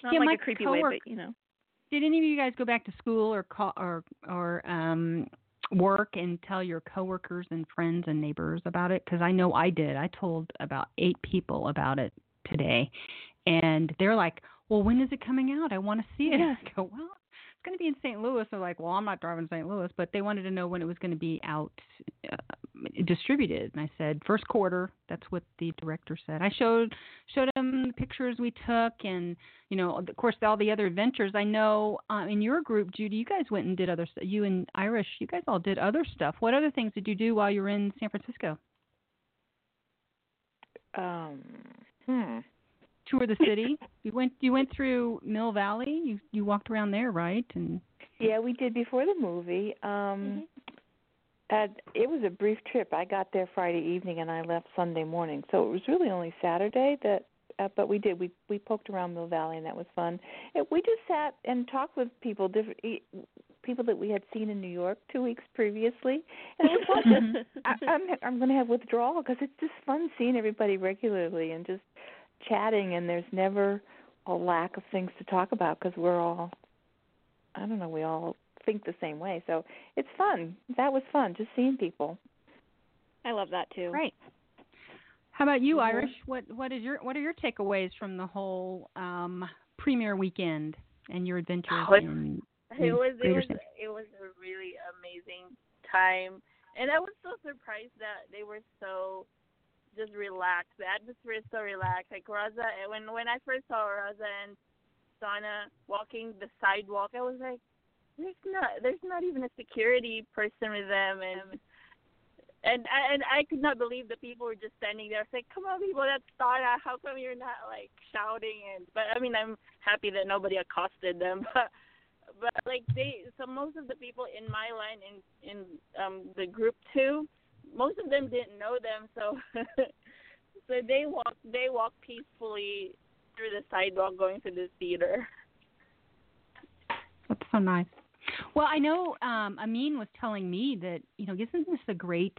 S3: Not
S2: Yeah,
S3: like
S2: my
S3: a creepy way, but you know.
S2: Did any of you guys go back to school or call or or um work and tell your coworkers and friends and neighbors about it? Because I know I did. I told about eight people about it today, and they're like, "Well, when is it coming out? I want to see it."
S3: Yeah.
S2: I go, "Well, going to be in St. Louis." They're like, "Well, I'm not driving to St. Louis," but they wanted to know when it was going to be out uh, distributed. And I said, first quarter." That's what the director said. I showed showed them the pictures we took, and you know, of course, all the other adventures. I know uh, in your group, Judy, you guys went and did other stuff. You and Iris, you guys all did other stuff. What other things did you do while you were in San Francisco?
S8: Um, hmm.
S2: Tour the city. you went. You went through Mill Valley. You you walked around there, right? And
S8: Yeah, we did before the movie. Um and it was a brief trip. I got there Friday evening and I left Sunday morning. So it was really only Saturday that uh, but we did we we poked around Mill Valley and that was fun. And we just sat and talked with people different people that we had seen in New York 2 weeks previously. And it was fun. I, I'm I'm going to have withdrawal because it's just fun seeing everybody regularly and just chatting and there's never a lack of things to talk about because we're all I don't know, we all think the same way. So it's fun. That was fun, just seeing people.
S3: I love that too.
S2: Right. How about you,
S3: Mhm.
S2: Iris? What what is your what are your takeaways from the whole um premiere weekend and your adventures
S11: Oh, it-
S2: in,
S11: It
S2: in
S11: was it was it was a really amazing time, and I was so surprised that they were so just relaxed. The atmosphere is so relaxed. Like Raza, when when I first saw Raza and Stana walking the sidewalk, I was like, "There's not there's not even a security person with them," and and I, and I could not believe the people were just standing there. I was like, "Come on, people, that's Stana. How come you're not like shouting?" And but I mean, I'm happy that nobody accosted them, but but like they so most of the people in my line in in um the group too most of them didn't know them so so they walked they walked peacefully through the sidewalk going to the theater
S2: That's so nice. Well, I know um Amin was telling me that, you know, isn't this a great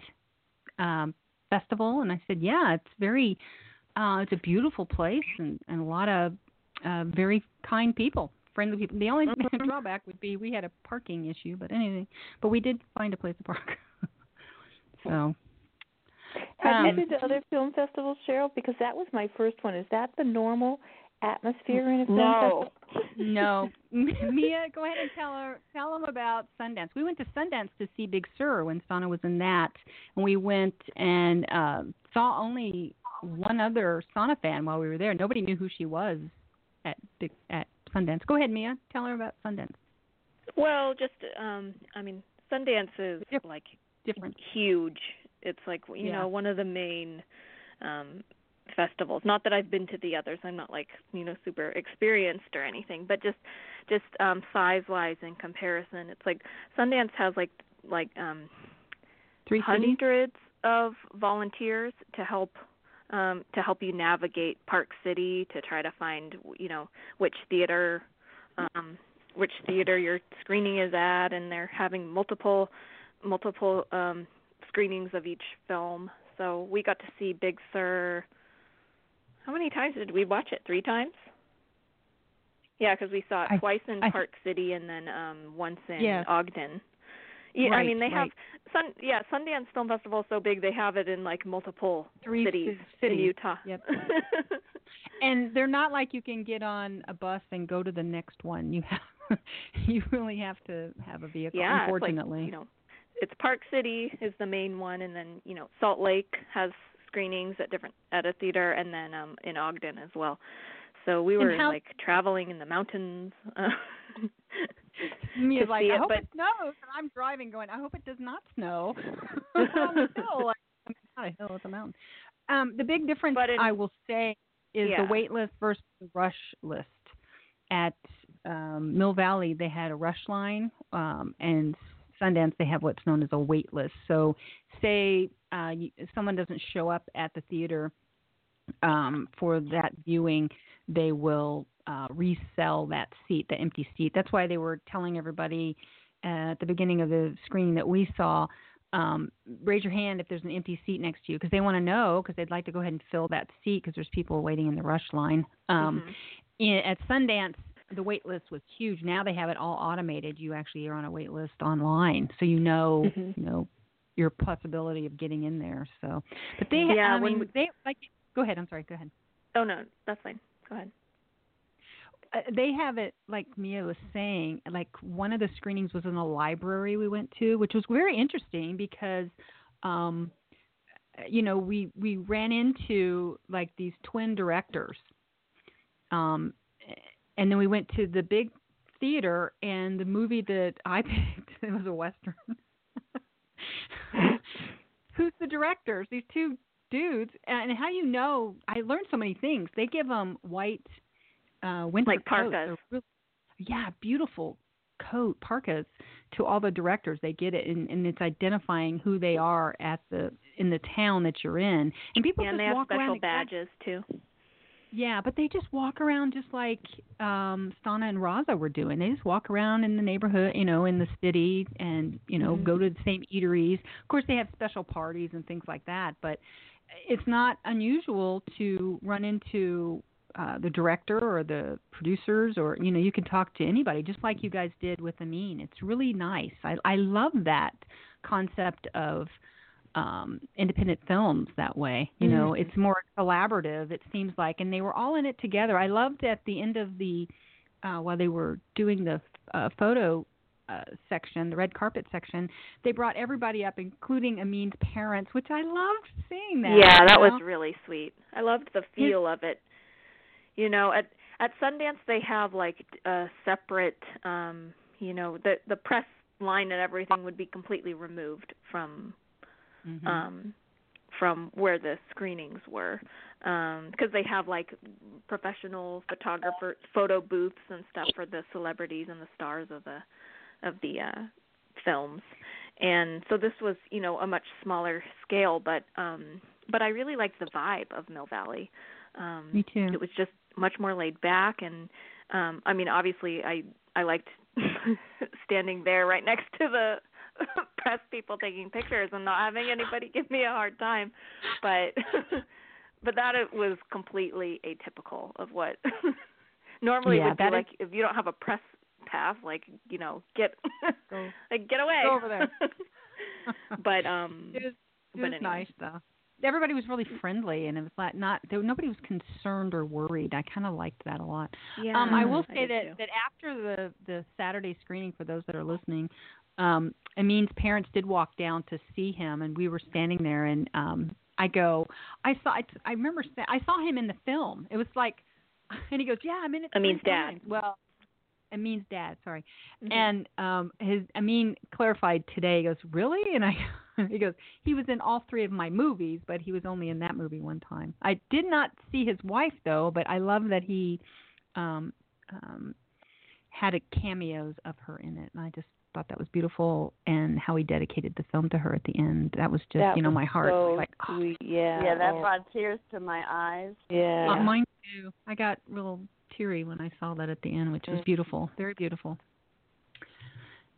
S2: um, festival?" And I said, "Yeah, it's very, uh, it's a beautiful place and, and a lot of uh, very kind people, friendly people. The only
S3: Mm-hmm.
S2: drawback would be we had a parking issue, but anything, but we did find a place to park. So."
S8: Have
S2: Um,
S8: you been to other film festivals, Cheryl? Because that was my first one. Is that the normal atmosphere in a film
S3: No.
S8: festival?
S2: no, Mia, go ahead and tell her tell them about Sundance. We went to Sundance to see Big Sur when Stana was in that, and we went and uh, saw only one other Stana fan while we were there. Nobody knew who she was at Big at Sundance. Go ahead, Mia. Tell her about Sundance.
S3: Well, just um I mean, Sundance is like
S2: different.
S3: huge. It's like you
S2: Yeah.
S3: know one of the main um festivals. Not that I've been to the others. I'm not like you know super experienced or anything, but just just um size wise in comparison, it's like Sundance has like like um hundreds of volunteers to help um to help you navigate Park City to try to find you know which theater um which theater your screening is at and they're having multiple multiple um screenings of each film. So we got to see Big Sur how many times did we watch it? 3 times? Yeah, because we saw it
S2: I-
S3: twice in
S2: I-
S3: Park City and then um once in
S2: Yeah.
S3: Ogden. Yeah,
S2: right, I
S3: mean they have
S2: right.
S3: Sun yeah, Sundance Film Festival is so big they have it in like multiple
S2: Three
S3: cities,
S2: cities.
S3: in Utah.
S2: Yep. and they're not like you can get on a bus and go to the next one. You have you really have to have a vehicle.
S3: yeah,
S2: unfortunately.
S3: Like, you know, it's Park City is the main one and then, you know, Salt Lake has screenings at different at a theater and then um in Ogden as well. So we were
S2: how-
S3: like traveling in the mountains. Uh, to
S2: like, I
S3: it,
S2: hope
S3: but
S2: it snows, and I'm driving, going, I hope it does not snow. on the hill, it's not a hill, it's a mountain. Um, the big difference,
S3: in-
S2: I will say, is
S3: Yeah.
S2: the wait list versus the rush list. At um, Mill Valley, they had a rush line, um, and Sundance, they have what's known as a wait list. So, say uh, you, someone doesn't show up at the theater um, for that viewing, they will uh, resell that seat, the empty seat. That's why they were telling everybody uh, at the beginning of the screening that we saw. Um, raise your hand if there's an empty seat next to you because they want to know because they'd like to go ahead and fill that seat because there's people waiting in the rush line. Um,
S3: Mhm.
S2: in, at Sundance, the wait list was huge. Now they have it all automated. You actually are on a wait list online, so you know,
S3: Mhm.
S2: you know, your possibility of getting in there. So, but they,
S3: Yeah,
S2: I
S3: when
S2: mean,
S3: we-
S2: they like. Go ahead. I'm sorry. Go ahead.
S3: Oh no, that's fine. Go ahead.
S2: uh, they have it like Mia was saying. Like one of the screenings was in a library we went to, which was very interesting because, um, you know, we we ran into like these twin directors, um, and then we went to the big theater, and the movie that I picked it was a western. Who's the directors? These two dudes, and how you know? I learned so many things. They give them white uh winter
S3: Like
S2: coats.
S3: parkas.
S2: They're yeah, beautiful coat parkas to all the directors. They get it, and, and it's identifying who they are at the in the town that you're in. And people
S3: Yeah,
S2: just
S3: and they have
S2: walk around
S3: special
S2: exact-
S3: badges too.
S2: Yeah, but they just walk around just like um Stana and Raza were doing. They just walk around in the neighborhood, you know, in the city and, you know,
S3: Mhm.
S2: go to the same eateries. Of course they have special parties and things like that, but it's not unusual to run into uh the director or the producers or you know, you can talk to anybody just like you guys did with Amin. It's really nice. I I love that concept of um independent films that way you know
S3: Mhm.
S2: it's more collaborative it seems like and they were all in it together i loved at the end of the uh while they were doing the uh photo uh section the red carpet section they brought everybody up including amin's parents which i loved seeing that
S3: yeah, that
S2: know?
S3: was really sweet. I loved the feel of it. You know, at at Sundance they have like a separate um, you know, the the press line and everything would be completely removed from
S2: Mhm.
S3: um from where the screenings were um because they have like professional photographer photo booths and stuff for the celebrities and the stars of the of the uh films and so this was you know a much smaller scale but um but I really liked the vibe of Mill Valley um
S2: Me too.
S3: it was just much more laid back and um I mean obviously I I liked standing there right next to the press people taking pictures and not having anybody give me a hard time. But but that it was completely atypical of what normally
S2: Yeah,
S3: would be
S2: is-
S3: like if you don't have a press pass, like you know, get
S2: Go-
S3: like get away
S2: Go over there.
S3: but um,
S2: It was, it was
S3: anyway.
S2: nice though. Everybody was really friendly, and it was like not there, nobody was concerned or worried. I kind of liked that a lot.
S3: yeah,
S2: Um, I will say
S3: did
S2: that
S3: too.
S2: that after the the Saturday screening, for those that are listening, um, Amin's parents did walk down to see him, and we were standing there, and um, I go, I saw, I, I remember, I saw him in the film. It was like, and he goes, yeah, I'm in it.
S3: Amin's dad.
S2: times." Well, Amin's dad, sorry.
S3: Mhm.
S2: And um his Amin clarified today. He goes, "Really?" And I he goes, "He was in all three of my movies, but he was only in that movie one time." I did not see his wife though, but I love that he um um had a cameos of her in it, and I just thought that was beautiful and how he dedicated the film to her at the end. That was just,
S6: That
S2: you know, my heart
S6: so
S2: was like, oh,
S8: Sweet, yeah.
S6: Yeah, that brought tears to my eyes.
S8: yeah.
S2: Uh, mine too. I got real teary when I saw that at the end, which was
S8: Mm.
S2: beautiful, very beautiful.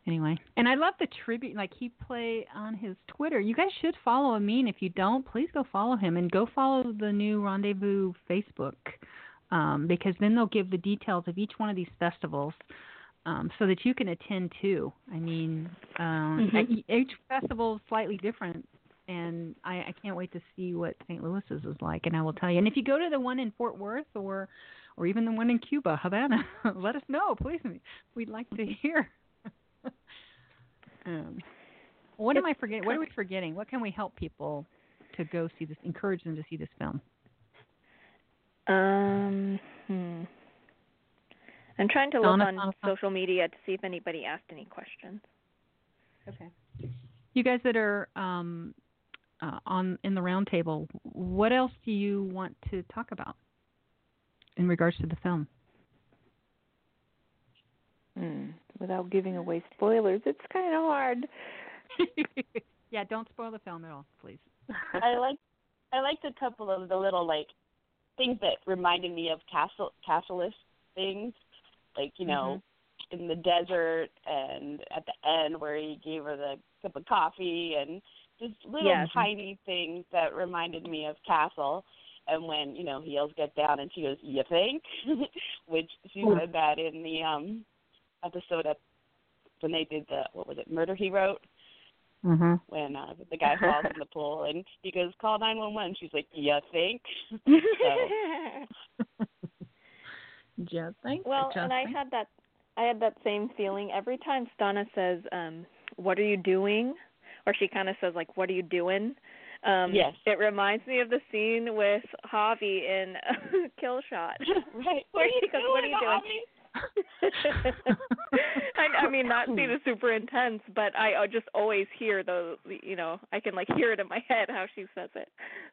S2: Anyway, and I love the tribute. Like he play on his Twitter. You guys should follow Amin. If you don't, please go follow him and go follow the new Rendezvous Facebook, um, because then they'll give the details of each one of these festivals. Um, so that you can attend too. I mean, um,
S3: Mhm.
S2: e- each festival is slightly different, and I, I can't wait to see what St. Louis's is like. And I will tell you. And if you go to the one in Fort Worth or or even the one in Cuba, Havana, let us know, please. We'd like to hear. um, what am I forgetting? What are we forgetting? What can we help people to go see this? Encourage them to see this film.
S3: Um, hmm. I'm trying to look
S2: Donna,
S3: on
S2: Donna,
S3: social media to see if anybody asked any questions.
S2: Okay. You guys that are um, uh, on in the roundtable, what else do you want to talk about in regards to the film?
S8: Hmm. Without giving away spoilers, it's kind of hard.
S2: yeah, don't spoil the film at all, please.
S6: I like I liked a couple of the little like things that reminded me of castle castle-ish things, like you know, in the desert and at the end where he gave her the cup of coffee and just little
S3: Yes.
S6: tiny things that reminded me of Castle. And when you know heels get down and she goes, "You think?" Which she
S2: Hmm.
S6: said that in the um episode at when they did the what was it, Murder He Wrote
S2: Mm-hmm.
S6: when uh, the guy falls in the pool and he goes call nine one one she's like you think
S2: Just think.
S3: well,
S2: just
S3: and I had that I had that same feeling every time Stana says, um, "What are you doing?" or she kind of says like, "What are you doing?" Um,
S6: Yes.
S3: It reminds me of the scene with Javi in Kill Shot.
S6: right
S3: Where
S6: are
S3: she
S6: you
S3: goes,
S6: doing,
S3: "What are you doing?"
S6: Javi?"
S3: I, I mean, not scene is super intense, but I, I just always hear the, you know, I can like hear it in my head how she says it.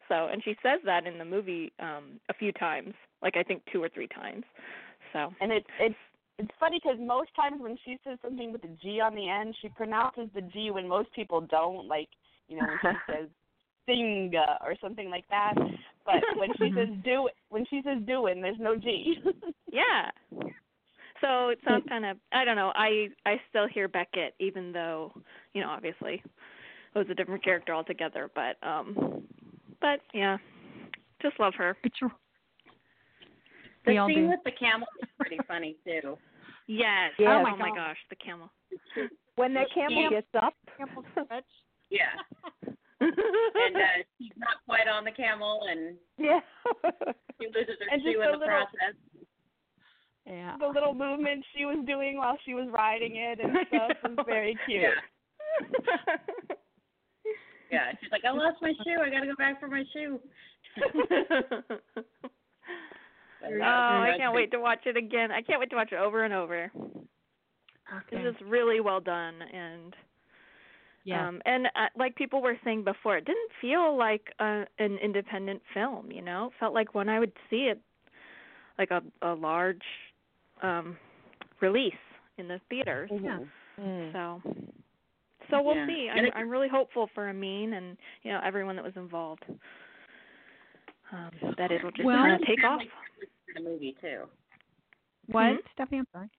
S3: So, and she says that in the movie um a few times, like I think two or three times. So,
S6: and it's it's it's funny because most times when she says something with a G on the end, she pronounces the G when most people don't. Like you know when she says "singa" or something like that. But when she says "do," when she says "doing," there's no G.
S3: yeah. So it sounds kind of I don't know. I I still hear Beckett even though, you know, obviously it was a different character altogether, but um but yeah. Just love her.
S2: It's
S4: The
S2: We
S4: scene
S2: do.
S4: with the camel is pretty funny too.
S3: Yes.
S8: Yes.
S3: Oh,
S2: my
S3: my gosh, the camel.
S8: When that camel
S4: Yeah.
S8: gets up,
S4: Yeah. and uh, she's not quite on the camel, and
S8: yeah.
S4: she loses her
S6: And
S4: shoe in the
S6: little-
S4: process.
S2: Yeah.
S6: the little movements she was doing while she was riding it and stuff was very cute.
S4: Yeah. Yeah, she's like, I lost my shoe. I got to go back for my shoe.
S3: oh, I can't wait to watch it again. I can't wait to watch it over and over.
S2: Okay.
S3: It's just really well done and
S2: yeah.
S3: um and uh, like people were saying before, it didn't feel like a, an independent film, you know? It felt like when I would see it like a a large um release in the theaters.
S2: yeah.
S8: Mm.
S3: So so we'll
S4: Yeah.
S3: see. I'm
S4: it-
S3: I'm really hopeful for Amin and you know everyone that was involved. Um, that it'll just
S2: Well-
S3: kind of take off.
S4: The movie too.
S2: What,
S3: Mhm.
S2: Stephanie? I'm sorry.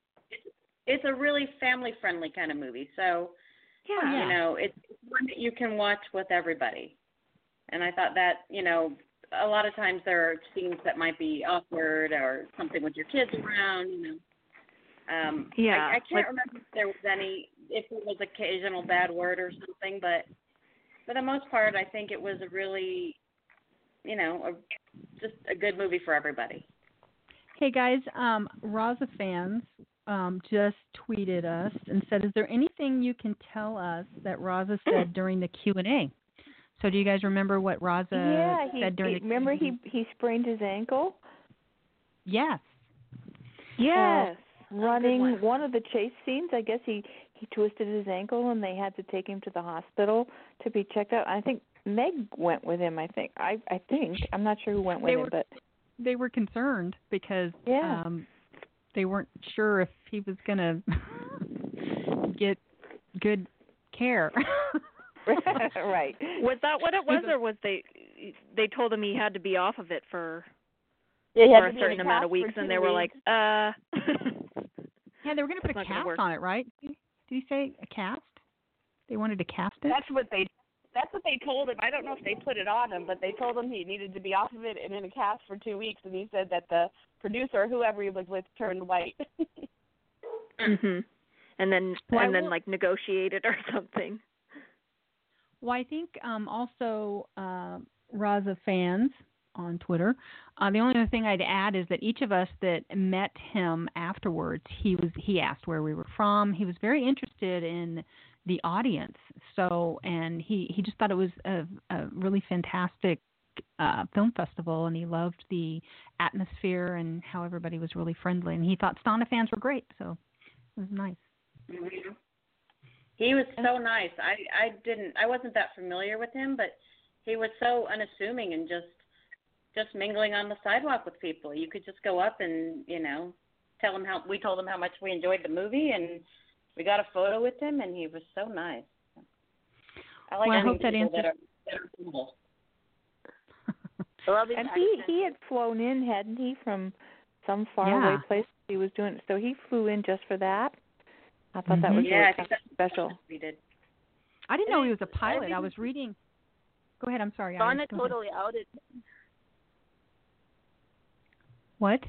S4: It's a really family friendly kind of movie. So,
S8: Yeah.
S4: You know, it's one that you can watch with everybody. And I thought that, you know, a lot of times there are scenes that might be awkward or something with your kids around, you know. Um
S8: Yeah,
S4: I, I can't
S8: like-
S4: remember if there was any if it was occasional bad word or something, but for the most part I think it was a really you know, a, just a good movie for everybody.
S2: Hey guys, um, Raza fans um, just tweeted us and said, "Is there anything you can tell us that Raza said during the Q and A?" So, do you guys remember what Raza
S8: yeah, he,
S2: said during
S8: he
S2: the?
S8: remember he he sprained his ankle.
S2: Yes.
S8: Yes,
S4: good
S8: running
S4: one.
S8: one of the chase scenes. I guess he he twisted his ankle and they had to take him to the hospital to be checked out. I think Meg went with him. I think I I think I'm not sure who went with
S2: They
S8: him,
S2: were-
S8: but
S2: They were concerned because
S8: Yeah.
S2: um, they weren't sure if he was going to get good care.
S8: right.
S3: Was that what it was, or was they they told him he had to be off of it for
S6: Yeah,
S3: for a certain amount of weeks, and
S6: two
S3: they were like, uh.
S2: yeah, they were going to put a
S3: That's not gonna
S2: cast on it, right? Did he say a cast? They wanted to cast it.
S6: That's what they. That's what they told him. I don't know if they put it on him, but they told him he needed to be off of it and in a cast for two weeks. And he said that the producer, whoever he was with, turned white.
S3: mhm. And then
S2: Well,
S3: and then like negotiated or something.
S2: Well, I think um, also uh, Raza fans on Twitter. Uh, the only other thing I'd add is that each of us that met him afterwards, he was he asked where we were from. He was very interested in the audience. So, and he he just thought it was a, a really fantastic uh, film festival, and he loved the atmosphere and how everybody was really friendly. And he thought Stana fans were great. So it was nice.
S4: He was so nice. I I didn't I wasn't that familiar with him, but he was so unassuming and just just mingling on the sidewalk with people. You could just go up and you know tell him how we told him how much we enjoyed the movie and we got a photo with him and he was so nice. I like
S2: Well, I hope that
S4: people that
S2: answers-
S4: are that are humble.
S6: Well,
S8: And he he had flown in, hadn't he, from some faraway
S2: Yeah.
S8: place he was doing. So he flew in just for that. I thought that
S2: Mhm.
S8: was
S4: Yeah, I
S8: really
S4: think
S8: kind of special.
S4: We did.
S2: I didn't know he was a pilot. I
S11: didn't-
S2: was reading. Go ahead. I'm sorry. Iris,
S11: Donna
S2: go ahead.
S11: totally outed.
S2: What?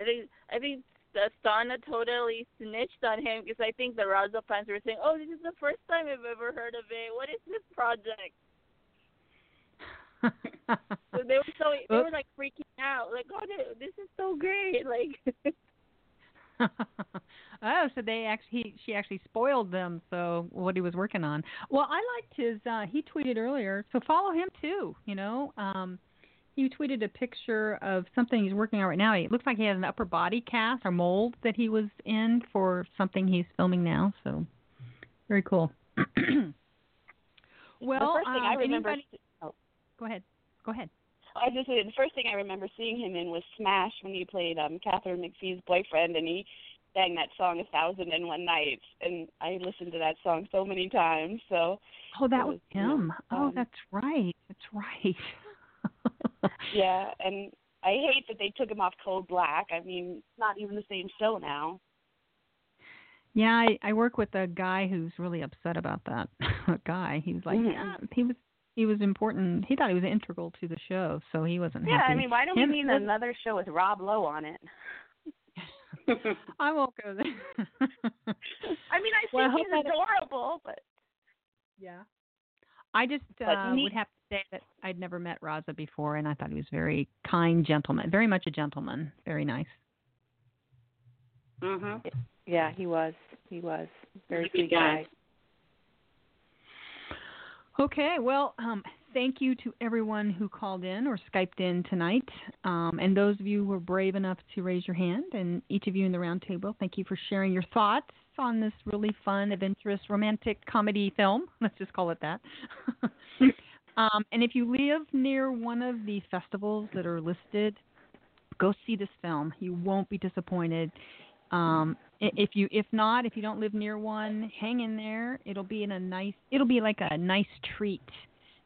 S11: I think I think that Donna totally snitched on him because I think the Raza fans were saying, "Oh, this is the first time I've ever heard of it. What is this project?" So they were so they were like freaking out, like, "Oh, th- this is so great!" Like,
S2: oh, so they actually he, she actually spoiled them. So what he was working on. Well, I liked his. uh He tweeted earlier, so follow him too. You know, um he tweeted a picture of something he's working on right now. It looks like he has an upper body cast or mold that he was in for something he's filming now. So very cool. well,
S6: the first thing I
S2: um,
S6: remember.
S2: anybody- Go ahead. Go ahead.
S6: I just the first thing I remember seeing him in was Smash when he played um Katharine McPhee's boyfriend, and he sang that song "A Thousand and One Nights," and I listened to that song so many times. So
S2: Oh, that was
S6: was,
S2: him. Oh, that's right. That's right.
S6: yeah, and I hate that they took him off Code Black. I mean, not even the same show now.
S2: Yeah, I, I work with a guy who's really upset about that. a guy, he was like,
S6: Mhm.
S2: yeah, he was he was important. He thought he was integral to the show, so he wasn't
S6: Yeah,
S2: happy.
S6: I mean, why don't
S2: Him-
S6: we need another show with Rob Lowe on it?
S2: I won't go there.
S6: I mean, I think
S2: Well, I
S6: he's
S2: that-
S6: adorable, but
S2: yeah. I just uh,
S6: neat-
S2: would have to say that I'd never met Raza before, and I thought he was very kind gentleman, very much a gentleman, very nice.
S4: Mhm.
S8: Yeah, he was. He was very
S4: Good
S8: sweet
S4: guy.
S2: Okay, well, um, thank you to everyone who called in or Skyped in tonight. Um, and those of you who were brave enough to raise your hand, and each of you in the roundtable, thank you for sharing your thoughts on this really fun, adventurous, romantic comedy film. Let's just call it that. um, and if you live near one of the festivals that are listed, go see this film. You won't be disappointed. Um, if you if not, if you don't live near one, hang in there. It'll be in a nice. It'll be like a nice treat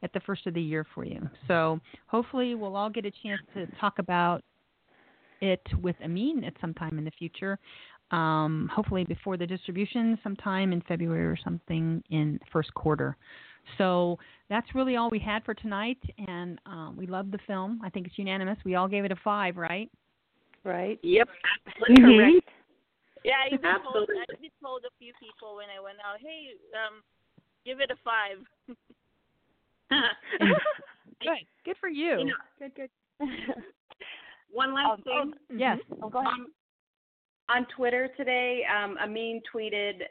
S2: at the first of the year for you. So hopefully we'll all get a chance to talk about it with Amin at some time in the future. Um, hopefully before the distribution, sometime in February or something in first quarter. So that's really all we had for tonight, and um, we love the film. I think it's unanimous. We all gave it a five, right?
S8: Right.
S6: Yep.
S11: Absolutely
S8: Mhm.
S11: correct. Yeah, I even told, I even told a few people when I went out, hey, um, give it a five.
S2: Good. Good for you.
S4: You know-
S2: good, good.
S4: One last
S6: Um,
S4: thing.
S2: Yes.
S6: Oh, go ahead.
S4: Um, on Twitter today, um, Amin tweeted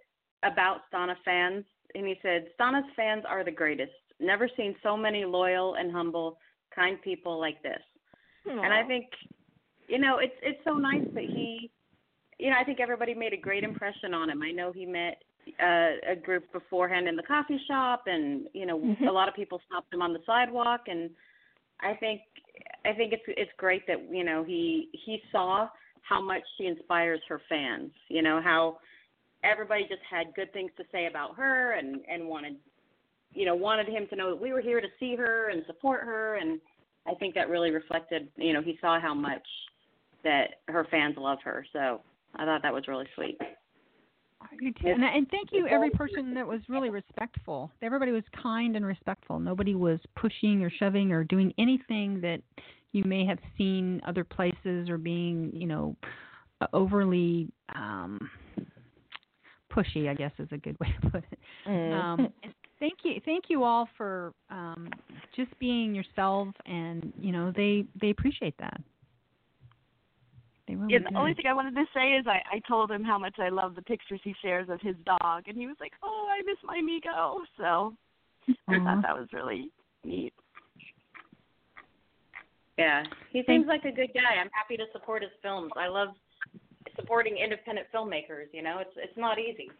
S4: about Stana fans, and he said, "Stana's fans are the greatest. Never seen so many loyal and humble, kind people like this." And I think, you know, it's it's so nice that he, you know, I think everybody made a great impression on him. I know he met uh, a group beforehand in the coffee shop, and you know,
S8: Mhm.
S4: a lot of people stopped him on the sidewalk, and I think I think it's it's great that you know he he saw how much she inspires her fans. You know how everybody just had good things to say about her and and wanted you know wanted him to know that we were here to see her and support her and I think that really reflected you know he saw how much that her fans love her. So I thought that was really sweet.
S2: And, and thank you, every person that was really respectful. Everybody was kind and respectful. Nobody was pushing or shoving or doing anything that you may have seen other places or being, you know, overly um pushy. I guess is a good way to put it.
S8: Mm.
S2: Um, thank you, thank you all for um, just being yourself, and you know they they appreciate that. They really
S6: Yeah,
S2: do.
S6: the only thing I wanted to say is I, I told him how much I love the pictures he shares of his dog, and he was like, "Oh, I miss my Migo." So I thought that was really neat.
S4: Yeah, he seems like a good guy. I'm happy to support his films. I love supporting independent filmmakers. You know, it's it's not easy.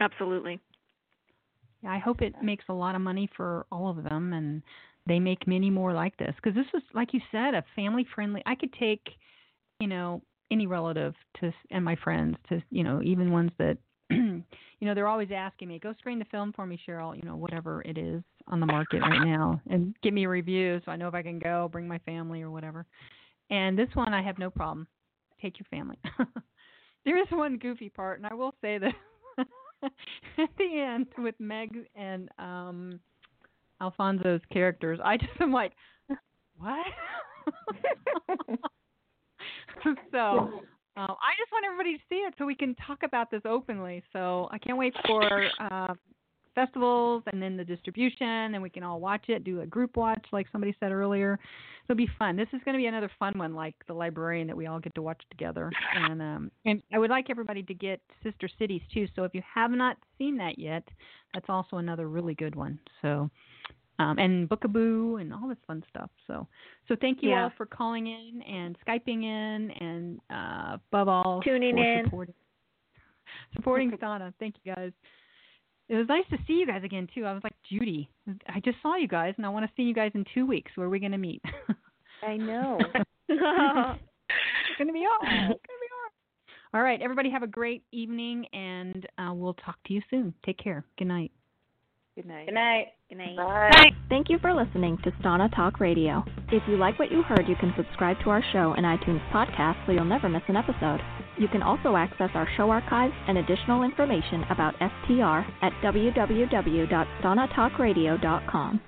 S3: Absolutely.
S2: Yeah, I hope it makes a lot of money for all of them, and they make many more like this. Because this was, like you said, a family friendly. I could take, you know, any relative to and my friends to, you know, even ones that, you know, they're always asking me, go screen the film for me, Cheryl. You know, whatever it is on the market right now, and give me a review so I know if I can go, bring my family or whatever. And this one, I have no problem. Take your family. there is one goofy part, and I will say that at the end with Meg and um Alfonso's characters, I just am like, what? so uh, I just want everybody to see it so we can talk about this openly. So I can't wait for uh, festivals and then the distribution, and we can all watch it, do a group watch like somebody said earlier. It'll be fun. This is going to be another fun one, like the librarian that we all get to watch together. And um, and I would like everybody to get Sister Cities too. So if you have not seen that yet, that's also another really good one. So um, and Bookaboo and all this fun stuff. So, so thank you
S3: Yeah.
S2: all for calling in and skyping in, and uh, above all,
S3: Tuning in.
S2: supporting, supporting Stana. Thank you guys. It was nice to see you guys again too. I was like Judy. I just saw you guys, and I want to see you guys in two weeks. Where are we going to meet?
S8: I know.
S2: it's going to be awesome. It's going to be awesome. All right, everybody, have a great evening, and uh, we'll talk to you soon. Take care. Good night.
S8: Good night.
S4: Good night.
S3: Good night.
S4: Bye.
S12: Thank you for listening to Stana Talk Radio. If you like what you heard, you can subscribe to our show in iTunes Podcast so you'll never miss an episode. You can also access our show archives and additional information about STR at www.stanatalkradio.com.